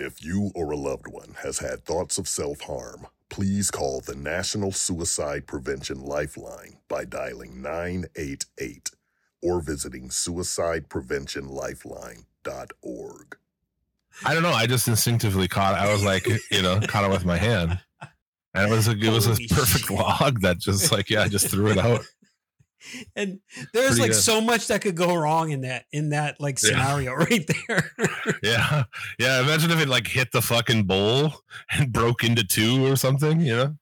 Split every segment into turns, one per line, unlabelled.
If you or a loved one has had thoughts of self harm, please call the National Suicide Prevention Lifeline by dialing 988 or visiting suicidepreventionlifeline.org.
I don't know. I just instinctively caught. I was like, you know, caught it with my hand, and it was a, it was a perfect log that just like yeah, I just threw it out.
And there's
Pretty
like
good.
so much that could go wrong in that in that like
Yeah.
scenario right there.
Yeah, yeah. Imagine if it like hit the fucking bowl and broke into two or something. You know.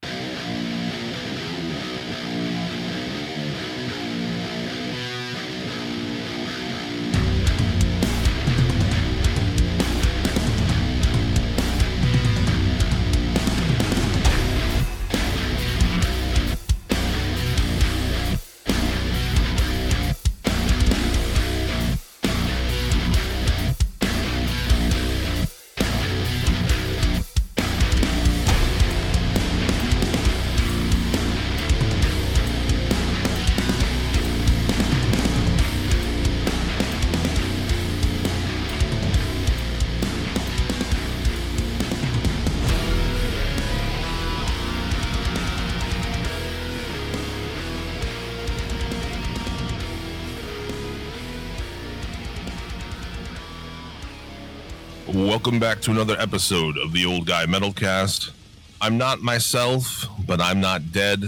Welcome back to another episode of the Old Guy Metalcast. I'm not myself, but I'm not dead,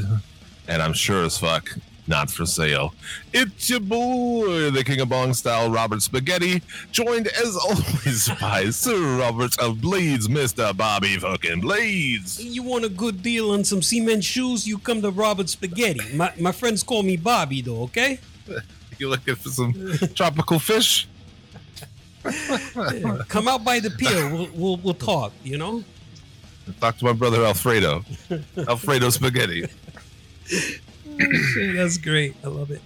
and I'm sure as fuck not for sale. It's your boy, the King of Bong style Robert Spaghetti, joined as always by Sir Robert of Blades, Mr. Bobby fucking Blades.
you want a good deal on some cement shoes? You come to Robert Spaghetti. My my friends call me Bobby though. Okay.
You looking for some tropical fish?
Yeah. Come out by the pier. We'll we'll, we'll talk. You know.
Talk to my brother Alfredo. Alfredo Spaghetti.
Shit, that's great. I love it.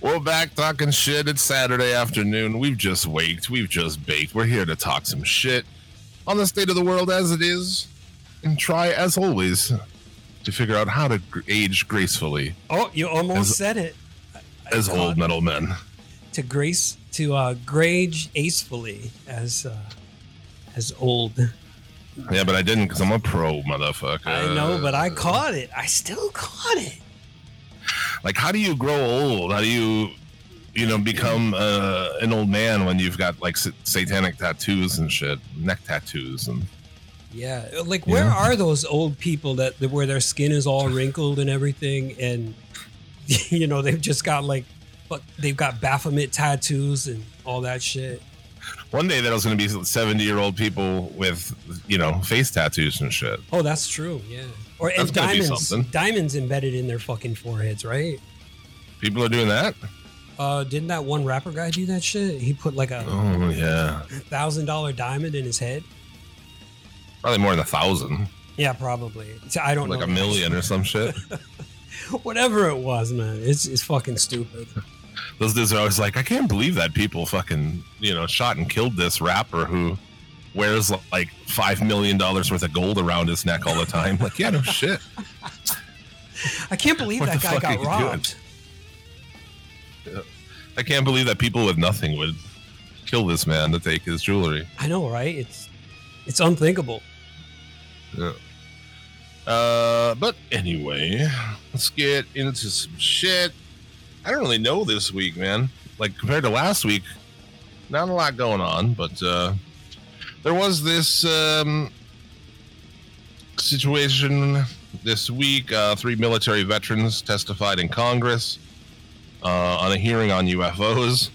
We're back talking shit. It's Saturday afternoon. We've just waked. We've just baked. We're here to talk some shit on the state of the world as it is and try, as always, to figure out how to age gracefully
Oh, you almost
As-
said it. I
as old metal men.
to grace to uh grage acefully as uh as old.
Yeah, but I didn't because I'm a pro, motherfucker.
I know, but I caught it. I still caught it.
Like, how do you grow old? How do you, you know, become uh, an old man when you've got like sa- satanic tattoos and shit, neck tattoos and
Yeah, like where
Yeah.
are those old people that that- where their skin is all wrinkled and everything, and you know they've just got like, but they've got Baphomet tattoos and all that shit.
One day there's going to be 70 year old people with, you know, face tattoos and shit.
Oh, that's true. Yeah, or and
That's gotta be
diamonds, diamonds embedded in their fucking foreheads, right?
People are doing that.
Uh, didn't that one rapper guy do that shit? He put like a
Oh yeah,
thousand dollar diamond in his head.
probably more than a thousand,
Yeah, probably. So I don't
like
know.
a million or some shit.
Whatever it was, man. It's it's fucking stupid.
Those dudes are always like, I can't believe that people fucking, you know, shot and killed this rapper who wears like five million dollars worth of gold around his neck all the time. Like, yeah, no shit.
I can't believe
What
that guy got
doing?
robbed.
I can't believe that people with nothing would kill this man to take his jewelry.
I know, right? It's it's unthinkable.
Yeah. Uh, but anyway, let's get into some shit. I don't really know this week, man. Like compared to last week, not a lot going on, but uh, there was this um, situation this week. Uh, three military veterans testified in Congress uh, on a hearing on UFOs.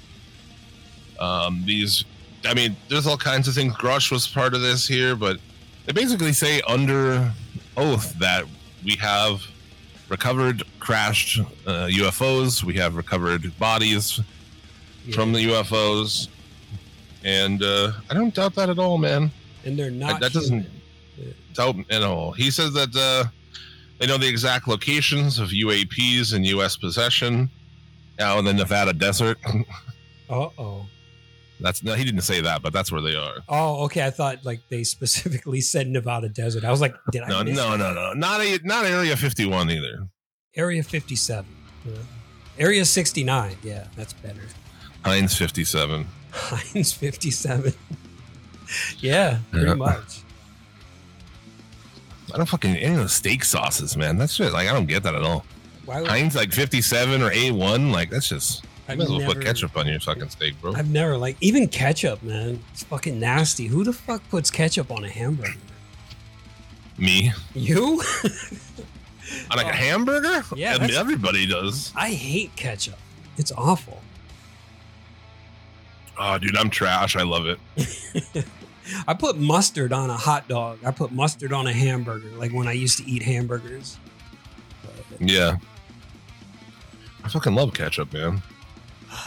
Um, these, I mean, there's all kinds of things. Grusch was part of this here, but they basically say under oath that we have recovered crashed uh, UFOs, we have recovered bodies from the UFOs, and uh, I don't doubt that at all, man.
and they're not.
that doesn't
human.
doubt at all. He says that uh, they know the exact locations of UAPs in U.S. possession out in the Nevada desert.
Uh oh.
That's no, he didn't say that, but that's where they are.
Oh, okay. I thought like they specifically said Nevada desert. I was like, did I
No,
miss
no, no, no, not a, not Area 51 either.
Area fifty seven. Area sixty nine. Yeah, that's better.
Heinz 57.
Heinz fifty seven. Yeah, pretty
Yeah.
much.
I don't fucking any of those steak sauces, man. That's just like I don't get that at all.
Why would,
Heinz like 57 or A1, like that's just.
I've
might as well put
never-
ketchup on your fucking steak, bro.
I've never like even ketchup, man. It's fucking nasty. Who the fuck puts ketchup on a hamburger?
Me
You?
on like
Oh.
a hamburger?
Yeah,
I mean, everybody does.
I hate ketchup. It's awful.
Oh, dude, I'm trash. I love it.
I put mustard on a hot dog. I put mustard on a hamburger, like when I used to eat hamburgers.
Yeah. I fucking love ketchup, man.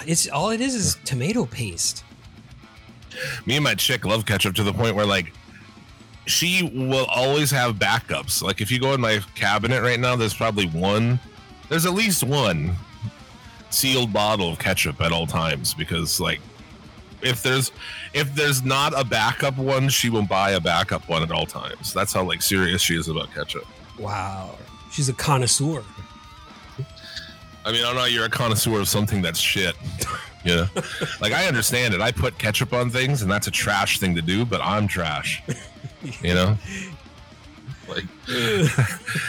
It's all it is is tomato paste.
Me and my chick love ketchup to the point where like she will always have backups. Like if you go in my cabinet right now, there's probably one. There's at least one sealed bottle of ketchup at all times because like if there's if there's not a backup one, she will buy a backup one at all times. That's how like serious she is about ketchup.
Wow. She's a connoisseur.
I mean, I know you're a connoisseur of something that's shit. You know, like I understand it. I put ketchup on things, and that's a trash thing to do. But I'm trash. You know, like,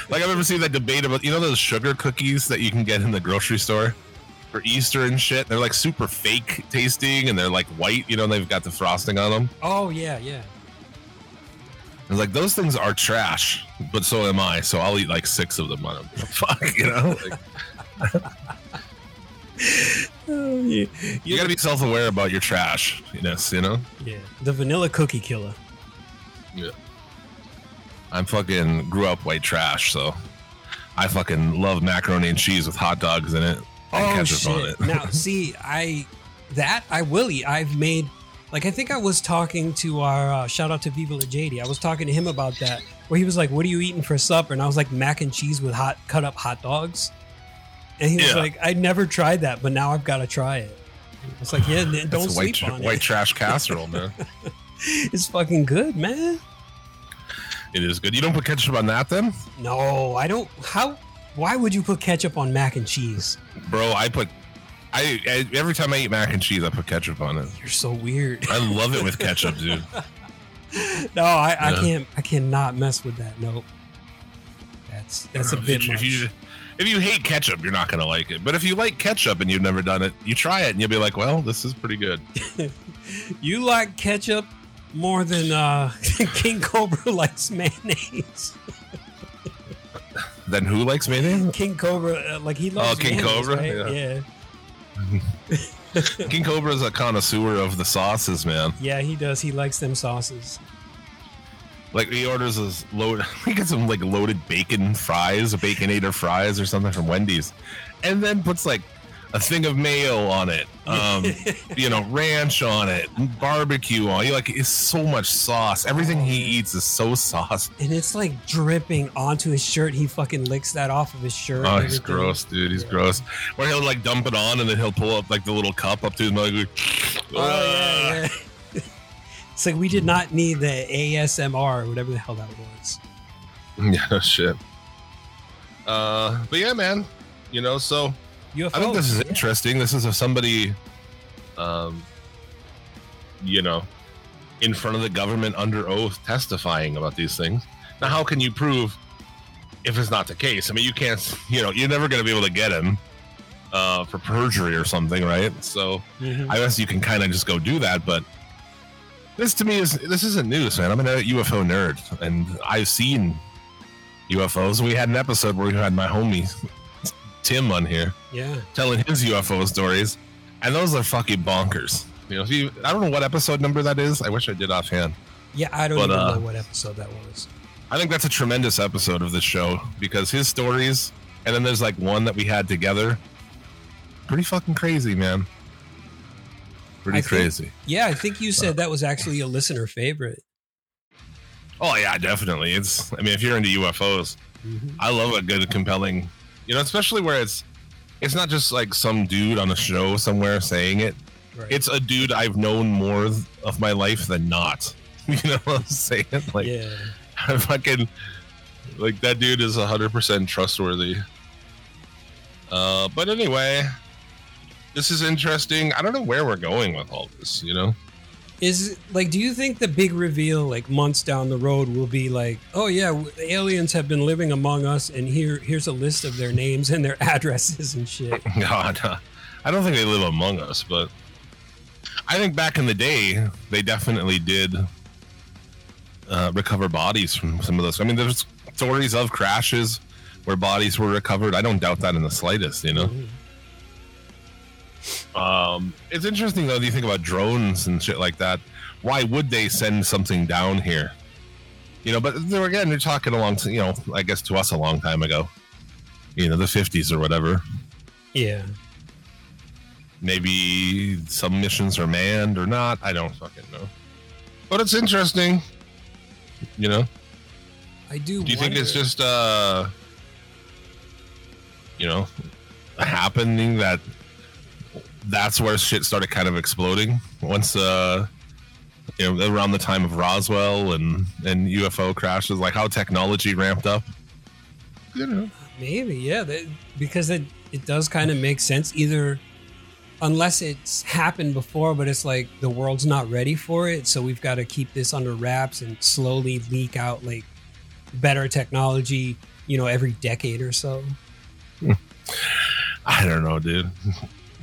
like I've ever seen that debate about you know those sugar cookies that you can get in the grocery store for Easter and shit. They're like super fake tasting, and they're like white. You know, and they've got the frosting on them.
Oh yeah, yeah.
It's like those things are trash, but so am I. So I'll eat like six of them on them. Fuck, you know. Like, You got to be self-aware about your trash. Yes, you know.
yeah. The vanilla cookie killer.
Yeah. I'm fucking grew up white trash, so I fucking love macaroni and cheese with hot dogs in it and
Oh
ketchup on
shit!
it.
now, see, I that I will eat. I've made like I think I was talking to our uh, shout out to Viva La JD. I was talking to him about that, where he was like, "What are you eating for supper?" And I was like, "Mac and cheese with hot cut up hot dogs." And he was
Yeah.
like, "I never tried that, but now I've got to try it." It's like, yeah,
That's
don't
white,
sleep
tra-
on
white
it.
trash casserole, man.
It's fucking good, man.
it is good. You don't put ketchup on that, then,
No, I don't. How? Why would you put ketchup on mac and cheese?
bro? I put. I, I every time I eat mac and cheese, I put ketchup on it.
You're so weird.
I love it with ketchup, dude.
No, I, I can't. I cannot mess with that. Nope. That's that's a bit much.
You, if you hate ketchup, you're not gonna like it. But if you like ketchup and you've never done it, you try it and you'll be like, "Well, this is pretty good."
You like ketchup more than uh, King Cobra likes mayonnaise.
Then who likes mayonnaise?
King Cobra, uh, like he loves
Oh, King
mayonnaise,
Cobra?
right?
Yeah.
yeah,
King Cobra is a connoisseur of the sauces, man.
yeah, he does. He likes them sauces.
Like he orders his load, he gets some like loaded bacon fries, baconator fries or something from Wendy's, and then puts like a thing of mayo on it, um, you know, ranch on it, barbecue on. You like it's so much sauce. Everything he eats is so sauce.
And it's like dripping onto his shirt. He fucking licks that off of his shirt.
Oh, he's gross, dude. He's
Yeah.
gross. Where he'll like dump it on and then he'll pull up like the little cup up to his mouth. go,
Oh, yeah, yeah. It's like we did not need the ASMR or whatever the hell that was.
Yeah, no shit. Uh, but yeah, man. You know, so
UFOs.
I think this is
yeah.
interesting. This is somebody, um, you know, in front of the government under oath testifying about these things. Now, how can you prove if it's not the case? I mean, you can't. You know, you're never going to be able to get him uh, for perjury or something, right? So
Mhm.
I guess you can kind of just go do that, but. This to me is this isn't news, man. I'm a UFO nerd, and I've seen UFOs. We had an episode where we had my homie Tim on here
Yeah.
telling his UFO stories, and those are fucking bonkers. You know, you, I don't know what episode number that is. I wish I did offhand.
Yeah, I don't
But,
even
uh,
know what episode that was.
I think that's a tremendous episode of this show because his stories, and then there's like one that we had together. Pretty fucking crazy, man. Pretty
I think-
crazy.
Yeah, I think you said that was actually a listener favorite.
Oh yeah, definitely. It's. I mean, if you're into UFOs,
Mhm.
I love a good, compelling. You know, especially where it's, it's not just like some dude on a show somewhere saying it.
Right.
it's a dude I've known more of my life than not. You know what I'm saying? Like,
yeah.
I fucking like that dude is hundred percent trustworthy. Uh, but anyway, this is interesting. I don't know where we're going with all this. You know,
Is like, do you think the big reveal, like months down the road, will be like, oh yeah, aliens have been living among us, and here here's a list of their names and their addresses and shit.
God, uh, I don't think they live among us, but I think back in the day they definitely did uh, recover bodies from some of those. I mean, there's stories of crashes where bodies were recovered. I don't doubt that in the slightest. You know.
Mhm.
Um, it's interesting though. Do you think about drones and shit like that? Why would they send something down here? You know, but there again, they're talking along. You know, I guess to us a long time ago. You know, the '50s or whatever.
Yeah,
Maybe some missions are manned or not. I don't fucking know. But it's interesting. You know,
I do.
do you think it's just uh, you know, happening that that's where shit started kind of exploding once uh you know around the time of Roswell and and UFO crashes like how technology ramped up you know
maybe yeah, that, because it it does kind of make sense either. Unless it's happened before, but it's like the world's not ready for it, so we've got to keep this under wraps and slowly leak out like better technology, you know, every decade or so.
I don't know dude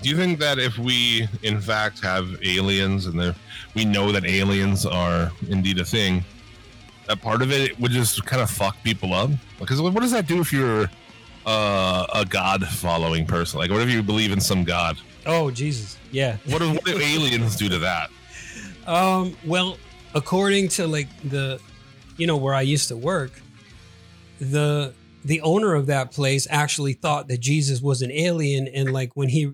do you think that if we in fact have aliens and we know that aliens are indeed a thing that part of it would just kind of fuck people up? Because what does that do if you're uh, a god following person? Like what if you believe in some god?
Oh Jesus, yeah.
what do, what do aliens do to that?
Um, well, according to like the, you know, where I used to work, the the owner of that place actually thought that Jesus was an alien, and like when he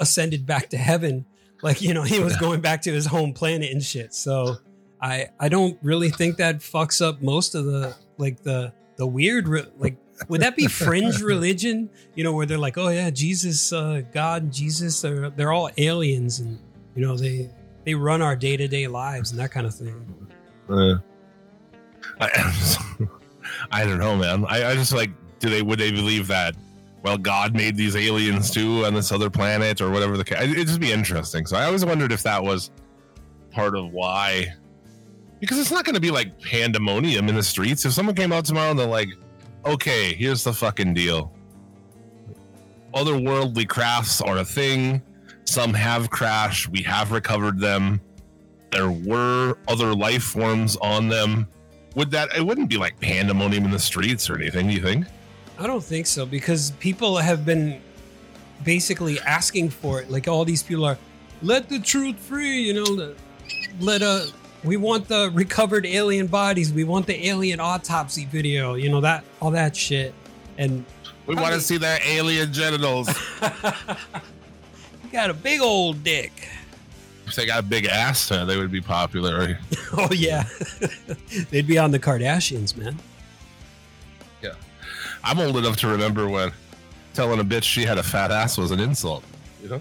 ascended back to heaven, like you know, he was going back to his home planet and shit. So I I don't really think that fucks up most of the like the the weird re- like. Would that be fringe religion? You know, where they're like, "Oh yeah, Jesus, uh, God, and Jesus, they're they're all aliens, and you know they they run our day to day lives and that kind of thing.
Uh, I, I don't know, man. I, I just like, do they would they believe that? Well, God made these aliens too on this other planet or whatever the case. It'd just be interesting. So I always wondered if that was part of why, because it's not going to be like pandemonium in the streets. If someone came out tomorrow and they're like, "Okay, here's the fucking deal. Otherworldly crafts are a thing. Some have crashed. We have recovered them." there were other life forms on them would that it wouldn't be like pandemonium in the streets or anything do you think
I don't think so because people have been basically asking for it. Like all these people are, let the truth free. You know, let uh we want the recovered alien bodies. We want the alien autopsy video. You know that all that shit. And
we want to see their alien genitals
you got a big old dick.
if they got a big ass they would be popular
Oh yeah, they'd be on the Kardashians, man.
I'm old enough to remember when telling a bitch she had a fat ass was an insult you know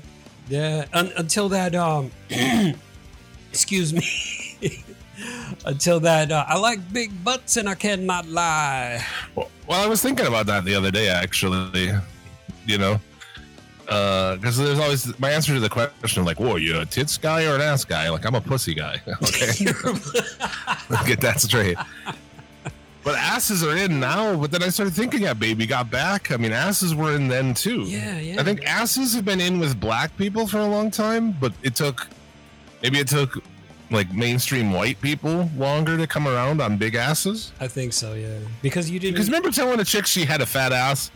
Yeah, un- until that um excuse me. until that uh, I like big butts and I cannot lie.
well, well i was thinking about that the other day actually you know because there's always my answer to the question like whoa you a tits guy or an ass guy like i'm a pussy guy okay Let's get that straight. But asses are in now. But then I started thinking, yeah, baby got back. I mean, asses were in then too.
yeah, yeah.
I think asses have been in with black people for a long time, but it took maybe it took like mainstream white people longer to come around on big asses.
I think so, yeah. Because you didn't
Because remember telling a chick she had a fat ass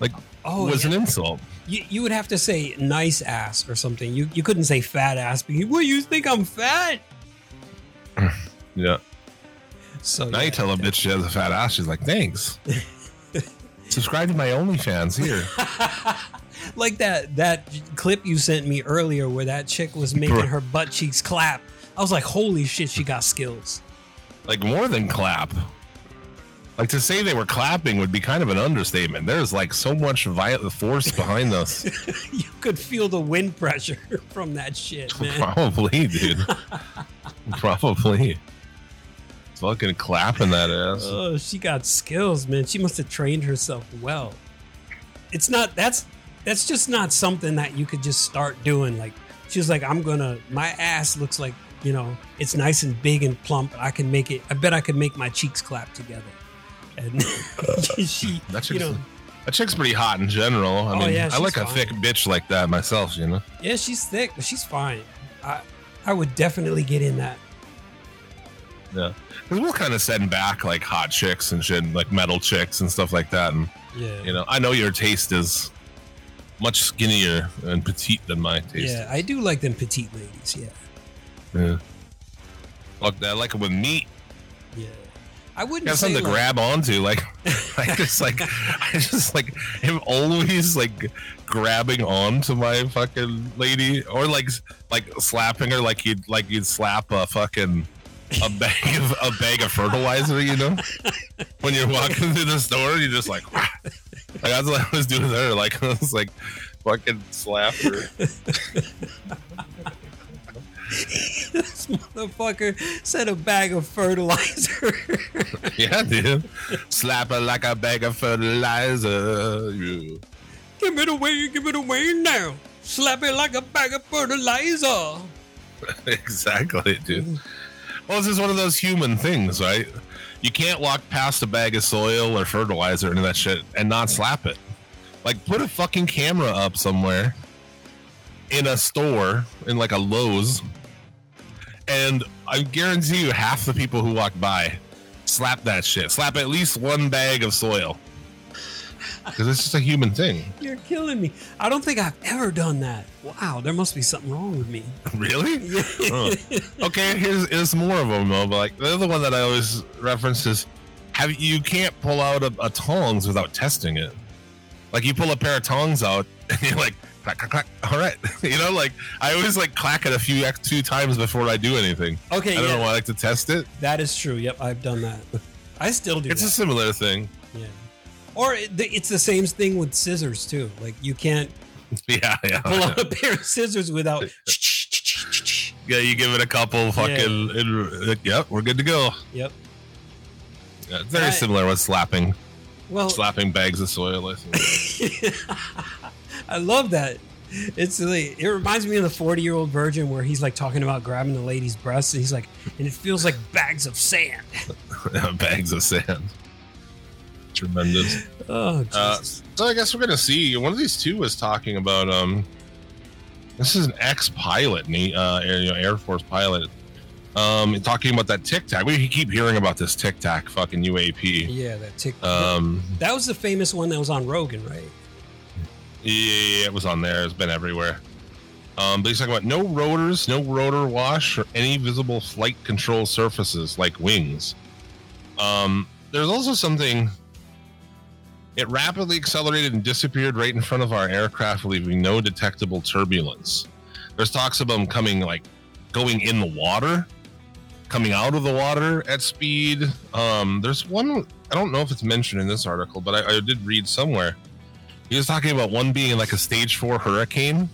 like,
oh,
was
yeah.
an insult.
you, you would have to say nice ass or something. You you couldn't say fat ass because what you think I'm fat?
Yeah.
So
Now
yeah,
you tell a bitch she has a fat ass, she's like, thanks. Subscribe to my OnlyFans here.
like that that clip you sent me earlier where that chick was making her butt cheeks clap. I was like, holy shit, she got skills.
like more than clap. Like to say they were clapping would be kind of an understatement. There's like so much violent force behind us.
you could feel the wind pressure from that shit, man.
Probably, dude. Probably. Fucking clapping that ass.
Oh, she got skills, man. She must have trained herself well. It's not that's that's just not something that you could just start doing. Like she was like, I'm gonna my ass looks like you know, it's nice and big and plump. I can make it. I bet I could make my cheeks clap together. And she,
That
you
chick's,
know,
that chick's pretty hot in general. I
Oh,
mean,
yeah,
I
she's
like a thick bitch like that myself, you know?
yeah, she's thick, but she's fine. I, I would definitely get in that.
Yeah. Because we're kind of setting back like hot chicks and shit, like metal chicks and stuff like that. And,
Yeah.
you know, I know your taste is much skinnier and petite than my taste.
Yeah, I do like them petite ladies. Yeah,
Yeah. Look, I like it with meat.
yeah. I wouldn't say
something to grab onto. Like, I just like, I just like am always like grabbing onto my fucking lady, or like, like slapping her like you'd like you'd slap a fucking a bag of a bag of fertilizer. You know, when you're walking through the store, you're just like, "Wah." like that's what I was doing there. Like I was like, fucking slap her.
this motherfucker said a bag of fertilizer.
Yeah, dude, slap her like a bag of fertilizer. Yeah.
give it away, give it away now. Slap it like a bag of fertilizer.
exactly, dude. Well, this is one of those human things, right? You can't walk past a bag of soil or fertilizer and that shit and not slap it. Like, put a fucking camera up somewhere in a store, in like a Lowe's, and I guarantee you half the people who walk by slap that shit. Slap at least one bag of soil. Because it's just a human thing.
You're killing me. I don't think I've ever done that. Wow, there must be something wrong with me.
Really? Oh. Okay, here's here's more of them though. But like the other one that I always reference is, have you can't pull out a, a tongs without testing it. Like you pull a pair of tongs out and you're like clack clack clack. All right, you know, like I always like clack it a few two times before I do anything.
Okay,
I don't
yeah,
know. I like to test it.
that is true. Yep, I've done that. I still do
It's a similar thing.
yeah. Or it, it's the same thing with scissors too. Like you can't
Yeah, yeah.
pull out a pair of scissors without.
Yeah, you give it a couple fucking. uh, yep, we're good to go.
Yep.
Yeah, it's very
I-
similar with slapping,
Well,
slapping bags of soil. I think.
I love that. It's like, it reminds me of the 40 year old virgin where he's like talking about grabbing the lady's breasts and he's like, and it feels like bags of sand.
bags of sand. Tremendous.
Oh,
Uh, so I guess we're gonna see. One of these two was talking about um. This is an ex-pilot, uh, air, you know, Air Force pilot. Um, talking about that Tic Tac. We keep hearing about this Tic Tac fucking UAP.
yeah, that tick.
Um,
that was the famous one that was on Rogan, right?
yeah, it was on there. It's been everywhere. Um, but he's talking about no rotors, no rotor wash, or any visible flight control surfaces like wings. Um, there's also something. It rapidly accelerated and disappeared right in front of our aircraft, leaving no detectable turbulence. There's talks of them coming, like, going in the water, coming out of the water at speed. Um, there's one, I don't know if it's mentioned in this article, but I, I did read somewhere. He was talking about one being like a stage four hurricane,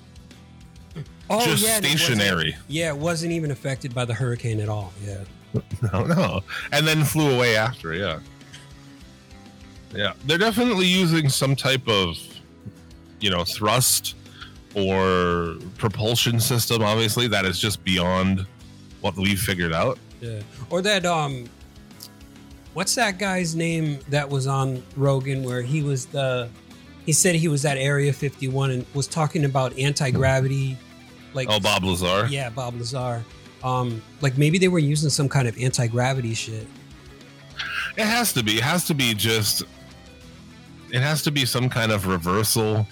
Oh,
just
yeah, and it
stationary.
Yeah, it wasn't even affected by the hurricane at all. Yeah.
No, no. And then flew away after, yeah. Yeah. They're definitely using some type of, you know, thrust or propulsion system, obviously, that is just beyond what we've figured out.
Yeah. Or that um what's that guy's name that was on Rogan where he was the he said he was at Area 51 and was talking about anti-gravity like
Oh, Bob Lazar.
Yeah, Bob Lazar. Um like maybe they were using some kind of anti-gravity shit.
It has to be. It has to be just. It has to be some kind of reversal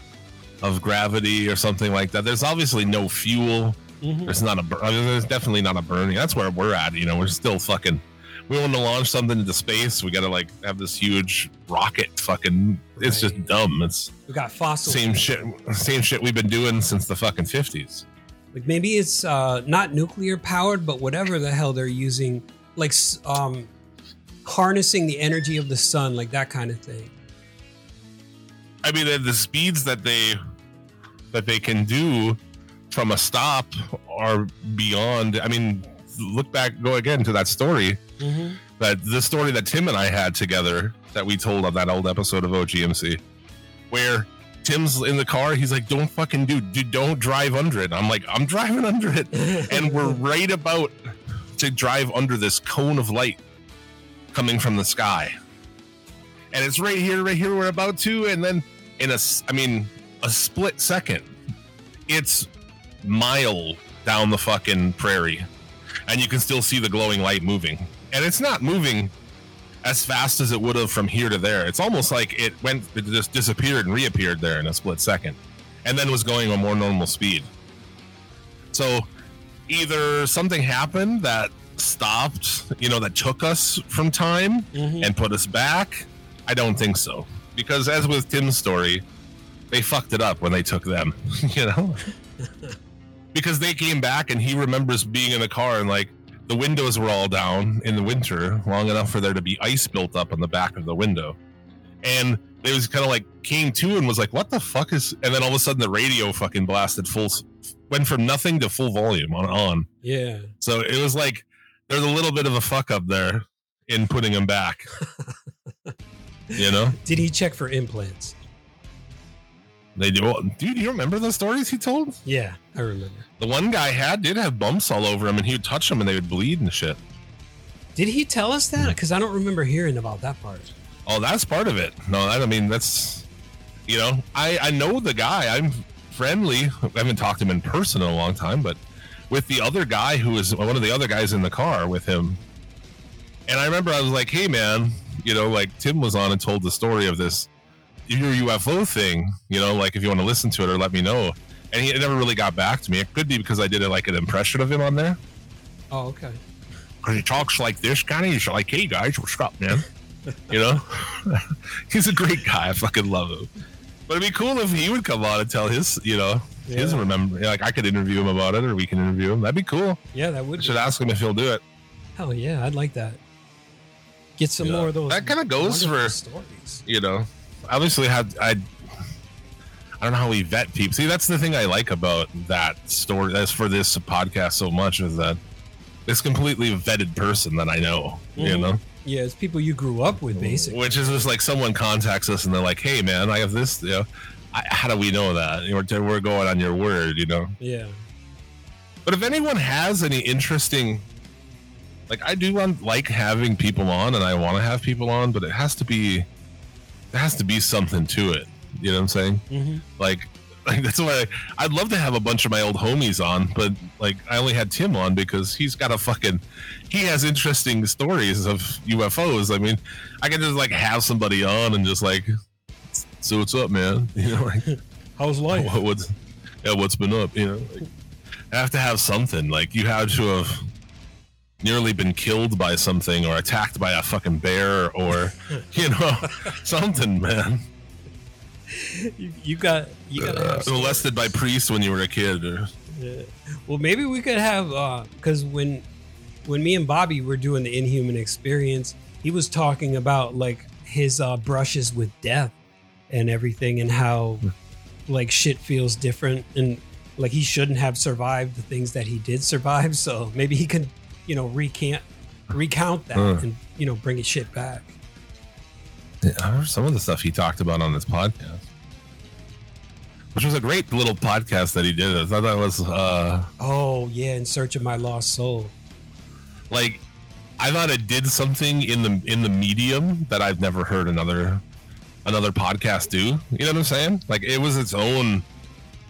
of gravity or something like that. There's obviously no fuel.
Mhm.
There's not a. mean, there's definitely not a burning. That's where we're at. You know, we're still fucking. We want to launch something into space. We got to like have this huge rocket. Fucking. It's just dumb. It's
We got fossil
same shit. Same shit we've been doing since the fucking fifties.
Like maybe it's uh, not nuclear powered, but whatever the hell they're using, like um, harnessing the energy of the sun, like that kind of thing.
I mean, the, the speeds that they that they can do from a stop are beyond. I mean, look back, go again to that story
Mm-hmm.
that the story that Tim and I had together that we told on that old episode of OGMC, where Tim's in the car, he's like, "Don't fucking do, dude, don't drive under it." I'm like, "I'm driving under it," and we're right about to drive under this cone of light coming from the sky. And it's right here, right here, we're about to. And then in a, I mean, a split second, it's mile down the fucking prairie. And you can still see the glowing light moving. And it's not moving as fast as it would have from here to there. It's almost like it went, it just disappeared and reappeared there in a split second. And then was going a more normal speed. So either something happened that stopped, you know, that took us from time
Mhm.
and put us back. I don't think so. Because as with Tim's story, they fucked it up when they took them, you know? because they came back and he remembers being in the car and like the windows were all down in the winter long enough for there to be ice built up on the back of the window. And it was kind of like came to and was like, what the fuck is and then all of a sudden the radio fucking blasted full went from nothing to full volume on on.
Yeah.
So it was like there's a little bit of a fuck up there in putting him back. you know?
Did he check for implants?
They do dude, you remember the stories he told?
Yeah, I remember.
The one guy had did have bumps all over him and he would touch them and they would bleed and shit.
Did he tell us that? Hmm. Because I don't remember hearing about that part.
Oh, that's part of it. No, I mean that's you know, I I know the guy. I'm friendly. I haven't talked to him in person in a long time, but with the other guy who was one of the other guys in the car with him. And I remember I was like, "Hey man, you know, like Tim was on and told the story of this your UFO thing, you know, like if you want to listen to it or let me know." And he never really got back to me. It could be because I did like an impression of him on there.
Oh, okay.
because he talks like this kind of. He's like, "Hey guys, what's up, man?" You know, he's a great guy. I fucking love him. But it'd be cool if he would come on and tell his, you know, his remember. Like I could interview him about it, or we can interview him. That'd be cool.
Yeah, that
I
would.
should
Be.
ask him if he'll do it.
Hell yeah, I'd like that. Get some
Yeah.
more of those.
That kinda goes for-
stories.
You know, obviously had I. I don't know how we vet people. See, that's the thing I like about that story. That's for this podcast so much is that it's completely vetted person that I know. You
Mhm.
know.
Yeah, it's people you grew up with, basically.
Which is just like someone contacts us and they're like, "Hey, man, I have this." You know, I, how do we know that? You know, we're going on your word, you know.
Yeah.
But if anyone has any interesting, like I do want like having people on, and I want to have people on, but it has to be, there has to be something to it. You know what I'm saying?
hmm
Like, like that's why I, I'd love to have a bunch of my old homies on, but like I only had Tim on because he's got a fucking, he has interesting stories of UFOs. I mean, I can just like have somebody on and just like, so what's up, man? You know, like
How's life?
what, what's yeah, what's been up? You know, like, I have to have something. Like you have to have nearly been killed by something or attacked by a fucking bear or you know something, man.
You, you got. You got.
Uh, molested by priests when you were a kid. Or,
Yeah. Well, maybe we could have uh because when when me and Bobby were doing the Inhuman Experience, he was talking about like his uh, brushes with death and everything, and how like shit feels different, and like he shouldn't have survived the things that he did survive. So maybe he could, you know, recant recount that and you know bring his shit back.
I remember some of the stuff he talked about on this podcast, which was a great little podcast that he did. I thought that was uh,
Oh yeah, in search of my lost soul.
like I thought it did something in the in the medium that I've never heard another another podcast do. You know what I'm saying? Like it was its own.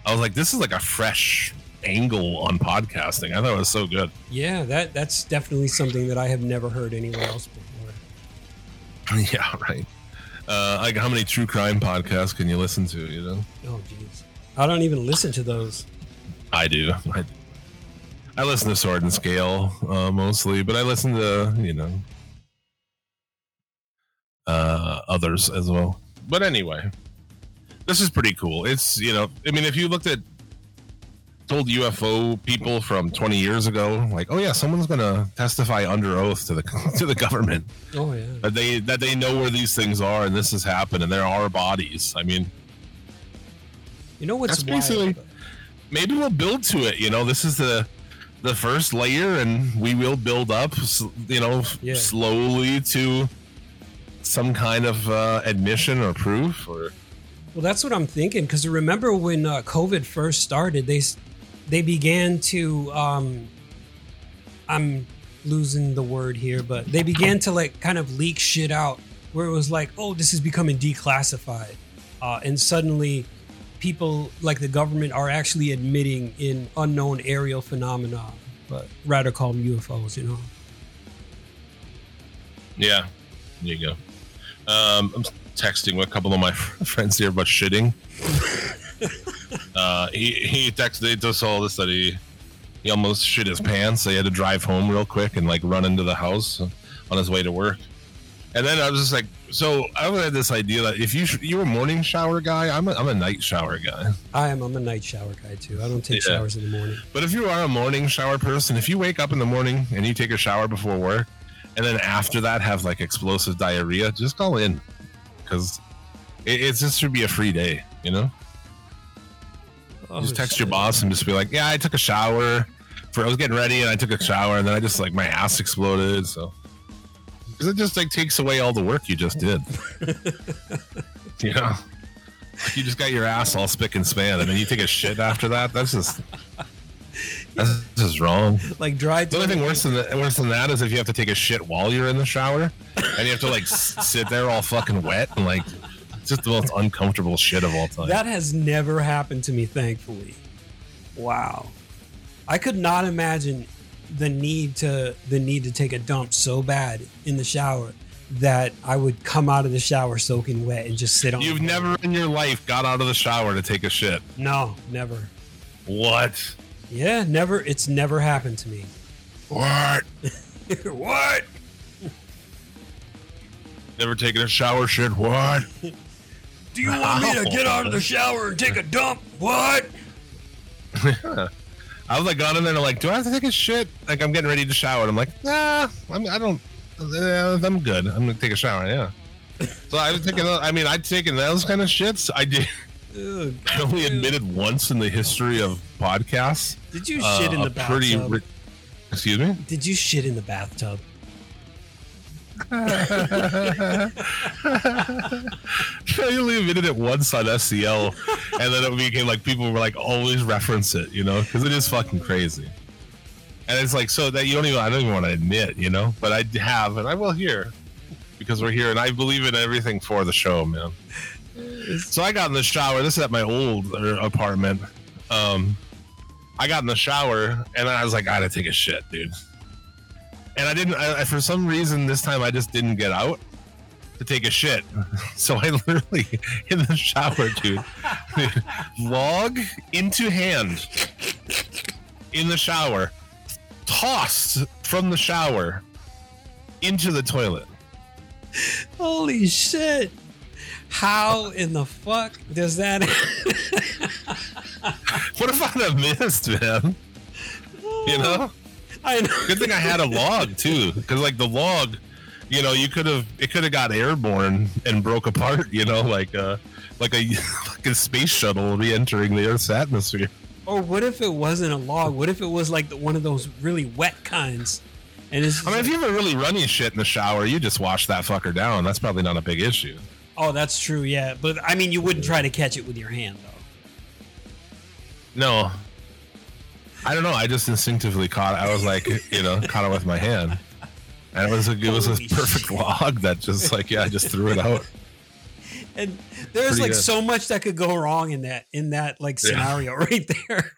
I was like, this is like a fresh angle on podcasting. I thought it was so good.
Yeah, that that's definitely something that I have never heard anywhere else before.
yeah, right. Uh, like how many true crime podcasts can you listen to? You know,
Oh jeez, I don't even listen to those.
I do. I, I listen to Sword and Scale uh, mostly, but I listen to you know uh, others as well. But anyway, this is pretty cool. It's you know, I mean, if you looked at told UFO people from 20 years ago, like, oh yeah, someone's gonna testify under oath to the to the government
Oh yeah.
that they that they know where these things are and this has happened and there are bodies. I mean,
You know what's
basically-
wild?
maybe we'll build to it. You know, this is the the first layer, and we will build up. You know,
Yeah.
slowly to some kind of uh, admission or proof. Or
Well, that's what I'm thinking. Because remember when uh, COVID first started, they they began to um, I'm losing the word here, but they began to like kind of leak shit out where it was like, oh, this is becoming declassified, uh, and suddenly people like the government are actually admitting in unknown aerial phenomena, but rather call them UFOs, you know.
Yeah, there you go. Um, I'm texting with a couple of my friends here about shitting. uh, he he texted us all this that he he almost shit his pants. So he had to drive home real quick and like run into the house on his way to work. And then I was just like, so I had this idea that if you you're a morning shower guy, I'm a, I'm a night shower guy.
I am. I'm a night shower guy too. I don't take yeah. showers in the morning.
But if you are a morning shower person, if you wake up in the morning and you take a shower before work, and then after that have like explosive diarrhea, just call in because it, it just should be a free day, you know. Oh, just text shit. your boss and just be like, "Yeah, I took a shower. For I was getting ready and I took a shower and then I just like my ass exploded." So because it just like takes away all the work you just did. you know, you just got your ass all spick and span, and then you take a shit after that. That's just that's just wrong.
Like dry.
The only thing worse than that, worse than that is if you have to take a shit while you're in the shower, and you have to like sit there all fucking wet and like just the most uncomfortable shit of all time.
That has never happened to me, thankfully. Wow. I could not imagine the need to the need to take a dump so bad in the shower that I would come out of the shower soaking wet and just sit on.
You've never in your life got out of the shower to take a shit.
No, never.
What?
Yeah, never. It's never happened to me.
What?
what?
Never taken a shower shit. What?
Do you want me to get out of the shower and take a dump? What?
I was like gone in there and like, do I have to take a shit? Like I'm getting ready to shower. And I'm like, nah, I'm, I don't. Uh, I'm good. I'm gonna take a shower. Yeah. So I was taking. I mean, I'd taken those kind of shits. I did. Ugh, I only admitted once in the history of podcasts.
Did you shit uh, in the bathtub? Pretty,
excuse me.
Did you shit in the bathtub?
Only admitted it once on SCL, and then it became like people were like always reference it, you know, because it is fucking crazy. And it's like so that you don't even I don't even want to admit, you know, but I have, and I will here because we're here, and I believe in everything for the show, man. So I got in the shower. This is at my old uh, apartment. Um, I got in the shower, and I was like, I gotta take a shit, dude and I didn't. I, for some reason, this time I just didn't get out to take a shit. So I literally in the shower, dude, log into hand in the shower, tossed from the shower into the toilet.
Holy shit! How in the fuck does that?
what if I'd have missed, man? You oh. know.
I know.
Good thing I had a log too, because like the log, you know, you could have it could have got airborne and broke apart. You know, like uh, like a like a space shuttle re-entering the Earth's atmosphere.
Or what if it wasn't a log? What if it was like the, one of those really wet kinds? And it's
I mean, if you have a really runny shit in the shower, you just wash that fucker down. That's probably not a big issue.
Oh, that's true. Yeah, but I mean, you wouldn't try to catch it with your hand, though.
No, I don't know. I just instinctively caught. I was like, you know, caught it with my hand, and it was a, it was a perfect shit. log that just like yeah, I just threw it out.
And there's Pretty like good. so much that could go wrong in that in that like scenario yeah. right there.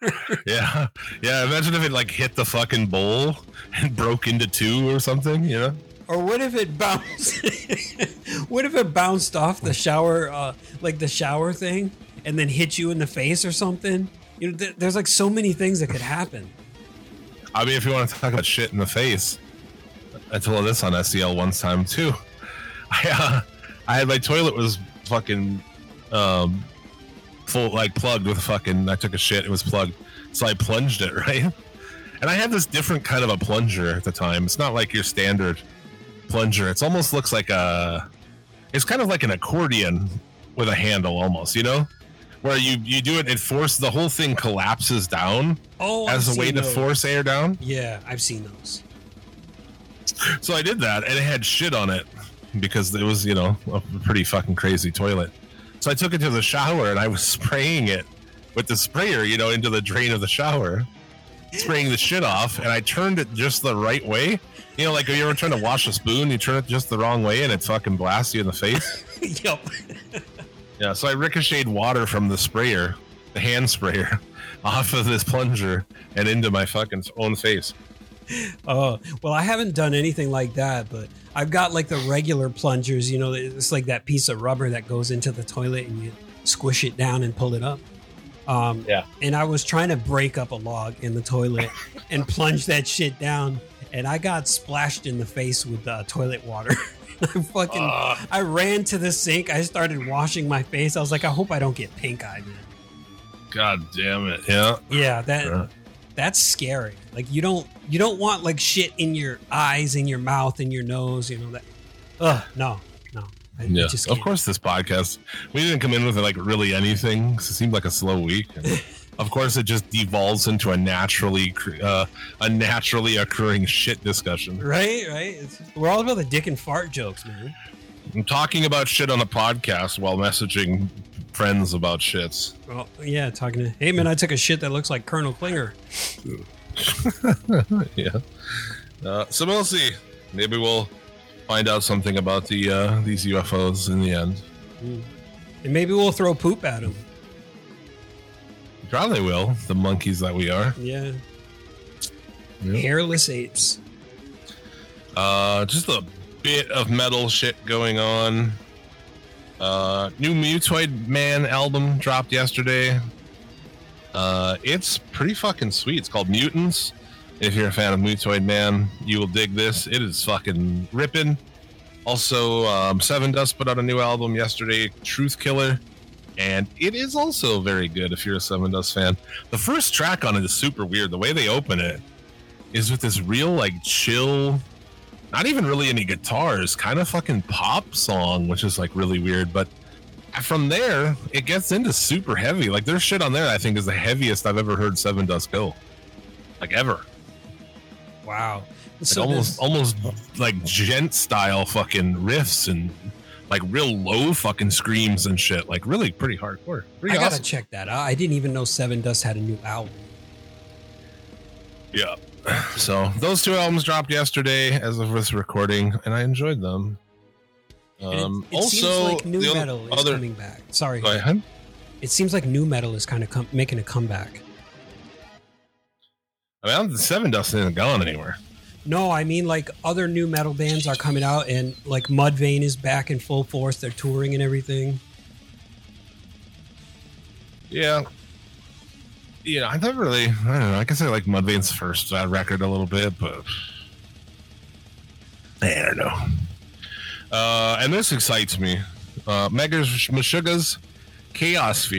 yeah, yeah. Imagine if it like hit the fucking bowl and broke into two or something. You know.
Or what if it bounced? what if it bounced off the shower, uh, like the shower thing, and then hit you in the face or something? You know, th- there's like so many things that could happen.
I mean, if you want to talk about shit in the face, I told this on SCL one time too. I uh, I had my toilet was fucking um full like plugged with fucking. I took a shit. It was plugged, so I plunged it right. And I had this different kind of a plunger at the time. It's not like your standard plunger. It almost looks like a. It's kind of like an accordion with a handle, almost. You know where you you do it, it force the whole thing collapses down.
Oh,
as
I've
a way to force air down.
Yeah, I've seen those.
So I did that, and it had shit on it because it was you know a pretty fucking crazy toilet. So I took it to the shower and I was spraying it with the sprayer, you know, into the drain of the shower. spraying the shit off, and I turned it just the right way. You know, like if you ever trying to wash a spoon, you turn it just the wrong way, and it fucking blasts you in the face.
yep.
Yeah, so I ricocheted water from the sprayer, the hand sprayer, off of this plunger and into my fucking own face.
Oh, well, I haven't done anything like that, but I've got like the regular plungers, you know, it's like that piece of rubber that goes into the toilet and you squish it down and pull it up. Um,
Yeah.
And I was trying to break up a log in the toilet and plunge that shit down, and I got splashed in the face with uh, toilet water. I fucking,
Ugh.
I ran to the sink. I started washing my face. I was like, I hope I don't get pink eye, man.
God damn it. Yeah.
Yeah, that
Yeah.
that's scary. Like you don't you don't want like shit in your eyes, in your mouth, in your nose. You know that. Ugh, no, no. I, I
Yeah.
just
Of course, this podcast, we didn't come in with like really anything 'cause it seemed like a slow week. And of course, it just devolves into a naturally, uh, a naturally occurring shit discussion.
Right, right. It's, we're all about the dick and fart jokes, man.
I'm talking about shit on the podcast while messaging friends about shits.
Well, yeah, talking to. Hey, man, I took a shit that looks like Colonel Klinger.
yeah. Uh, so we'll see. Maybe we'll find out something about the uh, these UFOs in the end.
And maybe we'll throw poop at him.
Probably will. The monkeys that we are.
Yeah.
Yeah.
Hairless apes.
Uh, just a bit of metal shit going on. Uh, new Mutoid Man album dropped yesterday. Uh, it's pretty fucking sweet. It's called Mutants. If you're a fan of Mutoid Man, you will dig this. It is fucking ripping. Also, um, Sevendust put out a new album yesterday, Truth Killer, and it is also very good if you're a Sevendust fan. The first track on it is super weird. The way they open it is with this real, like, chill, not even really any guitars, kind of fucking pop song, which is like really weird. But from there, it gets into super heavy. Like there's shit on there I think is the heaviest I've ever heard Sevendust go, like ever.
Wow.
Like
So
almost,
this-
almost like djent style fucking riffs and like real low fucking screams and shit. Like really pretty hardcore. Pretty
I gotta check that out. I didn't even know Sevendust had a new album.
Yeah. So those two albums dropped yesterday as of this recording, and I enjoyed them.
And it-
Um,
it,
also,
seems like new
the other-
metal is coming back. Sorry,
Go ahead.
it seems like nu metal is kind of com- making a comeback.
I mean, Sevendust isn't going anywhere.
No, I mean like other nu metal bands are coming out, and like Mudvayne is back in full force. They're touring and everything.
Yeah. Yeah, I never really. I don't know. I guess I like Mudvayne's first uh, record a little bit, but I don't know. Uh, and this excites me. Uh, Megas Meshuggah's Chaos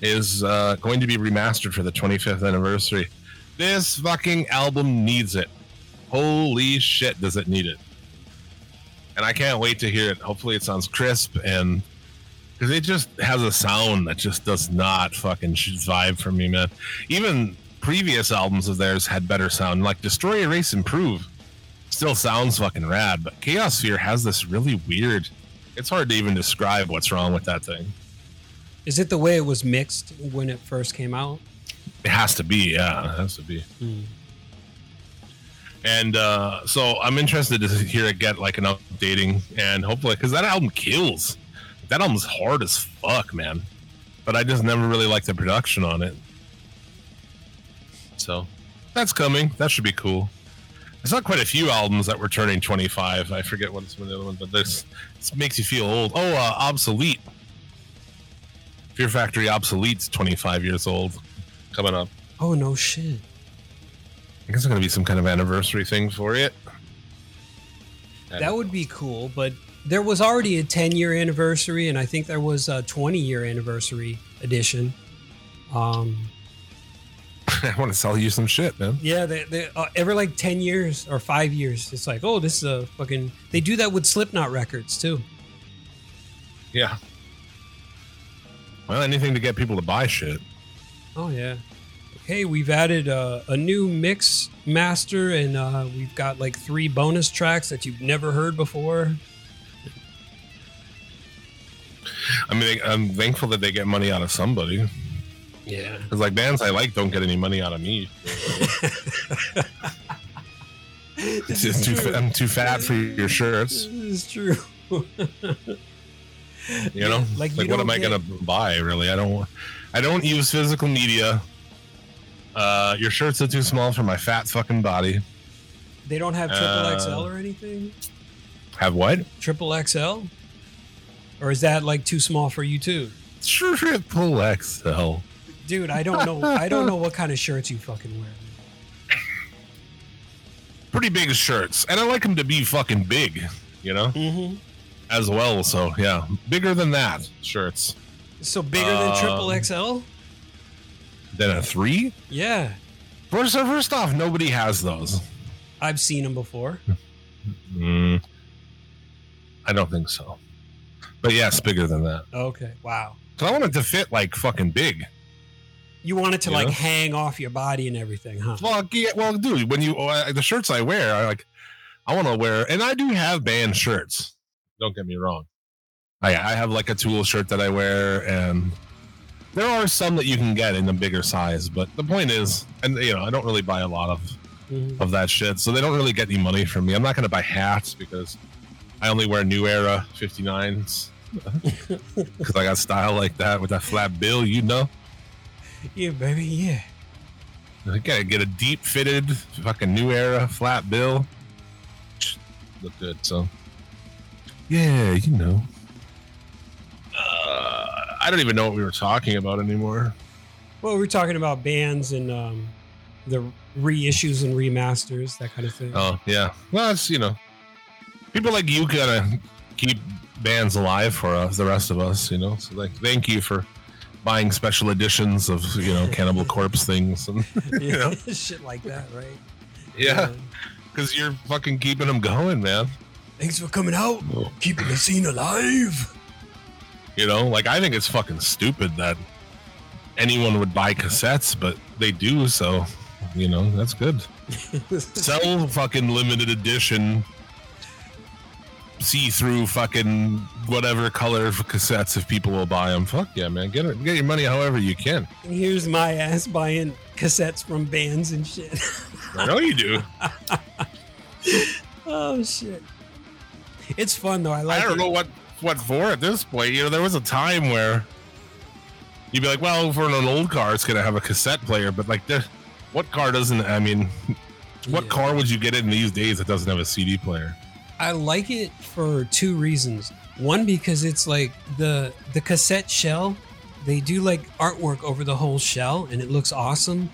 is uh, going to be remastered for the 25th anniversary. This fucking album needs it. Holy shit, does it need it? And I can't wait to hear it. Hopefully, it sounds crisp and because it just has a sound that just does not fucking vibe for me, man. Even previous albums of theirs had better sound. Like Destroy Erase Improve still sounds fucking rad, but Chaosphere has this really weird. It's hard to even describe what's wrong with that thing.
Is it the way it was mixed when it first came out?
It has to be, yeah, it has to be.
Hmm.
And uh, so I'm interested to hear it get like an updating and hopefully because that album kills. That album's hard as fuck, man. But I just never really liked the production on it. So that's coming. That should be cool. I saw quite a few albums that were turning 25. I forget what some of the other ones, but this, this makes you feel old. Oh, uh, Obsolete. Fear Factory Obsolete's 25 years old. Coming up.
Oh no shit!
I guess it's going to be some kind of anniversary thing for it.
That would be cool, but there was already a 10 year anniversary, and I think there was a 20 year anniversary edition. Um,
I want to sell you some shit, man.
yeah, they, they, uh, every like 10 years or five years, it's like, oh, this is a fucking. They do that with Slipknot records too.
Yeah. Well, anything to get people to buy shit.
Oh yeah. Hey, we've added uh, a new mix master, and uh, we've got like three bonus tracks that you've never heard before.
I mean, I'm thankful that they get money out of somebody.
Yeah.
Because like bands I like don't get any money out of me. Too, I'm too fat for your shirts.
This is true.
You know,
Like, you
what am I gonna buy? Really, I don't. I don't use physical media. Uh, your shirts are too small for my fat fucking body.
They don't have triple
Uh,
XL or anything?
Have what?
Triple XL? Or is that like too small for you too?
Triple XL.
Dude, I don't know. I don't know what kind of shirts you fucking wear.
Pretty big shirts, and I like them to be fucking big. You know,
Mm-hmm.
as well. So yeah, bigger than that shirts.
So bigger than triple
Um,
XL?
Then a three.
Yeah,
First, so first off, nobody has those.
I've seen them before.
Mm, I don't think so. But yes, bigger than that.
Okay, wow.
So I want it to fit like fucking big.
You want it to
You
like
know?
hang off your body and everything, huh?
Well, yeah, well, dude, when you uh, the shirts I wear, I like, I want to wear, and I do have band shirts. Don't get me wrong. I I have like a Tool shirt that I wear, and there are some that you can get in a bigger size. But the point is, and you know, I don't really buy a lot of
Mhm.
of that shit, so they don't really get any money from me. I'm not going to buy hats because I only wear New Era 59s because I got style like that with that flat bill, you know.
Yeah, baby, yeah.
I gotta get a deep fitted fucking new era flat bill. Look good, so yeah, you know. Uh, I don't even know what we were talking about anymore.
Well, we're talking about bands and um, the reissues and remasters, that kind of thing.
Oh yeah, well, it's you know, people like you gotta keep bands alive for us, the rest of us, you know. So like, thank you for buying special editions of you know Cannibal Corpse things, and you know,
Shit like that, right?
yeah, because you're fucking keeping them going, man.
Thanks for coming out, keeping the scene alive.
You know, like I think it's fucking stupid that anyone would buy cassettes, but they do. So, you know, that's good. Sell fucking limited edition, see-through fucking whatever color of cassettes if people will buy them. Fuck yeah, man! Get it, get your money however you can.
Here's my ass buying cassettes from bands and shit.
I know you do.
oh shit. It's fun though. I like
I don't
it.
know what what for at this point. You know, there was a time where you'd be like, well, for an old car, it's gonna have a cassette player, but like, what car doesn't? I mean, what
Yeah.
car would you get in these days that doesn't have a CD player?
I like it for two reasons. One because it's like the the cassette shell, they do like artwork over the whole shell and it looks awesome.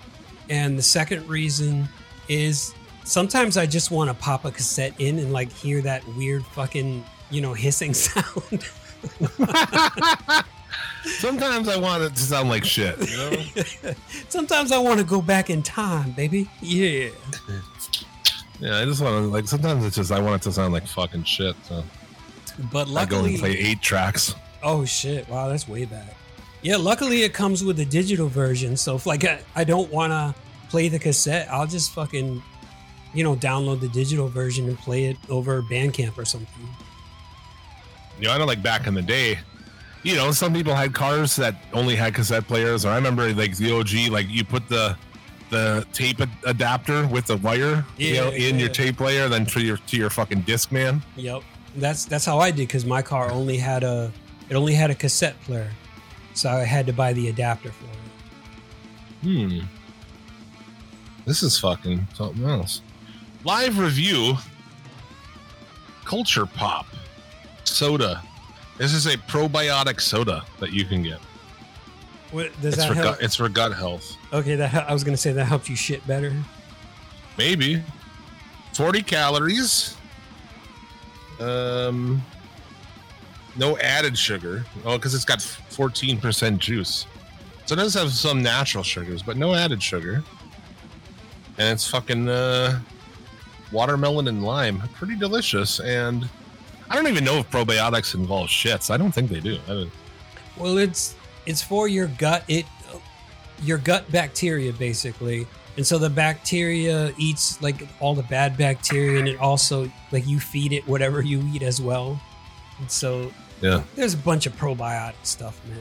And the second reason is sometimes I just want to pop a cassette in and like hear that weird fucking, you know, hissing sound.
Sometimes I want it to sound like shit. You know?
sometimes I want to go back in time, baby. Yeah.
yeah, I just want to like. Sometimes it's just I want it to sound like fucking shit. So
But luckily,
I go and play eight tracks.
Oh shit! Wow, that's way back. Yeah, luckily it comes with a digital version. So if like I, I don't want to play the cassette, I'll just fucking, you know, download the digital version and play it over Bandcamp or something.
You know, I know like back in the day, you know, some people had cars that only had cassette players. Or I remember like the OG, like you put the the tape ad- adapter with the wire, you know,
Yeah,
in your tape player, then to your to your fucking Discman.
Yep, that's that's how I did because my car only had a it only had a cassette player, so I had to buy the adapter for it.
Hmm. This is fucking something else. Live review. Culture Pop soda. This is a probiotic soda that you can get.
What does
It's
that
for
help?
gut, it's for gut health.
Okay, that I was gonna say that helps you shit better.
Maybe. 40 calories. Um no added sugar. Oh, because it's got 14% juice. So it does have some natural sugars, but no added sugar. And it's fucking uh watermelon and lime. Pretty delicious. And I don't even know if probiotics involve shits. I don't think they do. I don't,
Well, it's it's for your gut. It your gut bacteria basically, and so the bacteria eats like all the bad bacteria, and it also like you feed it whatever you eat as well. And so
Yeah.
there's a bunch of probiotic stuff, man.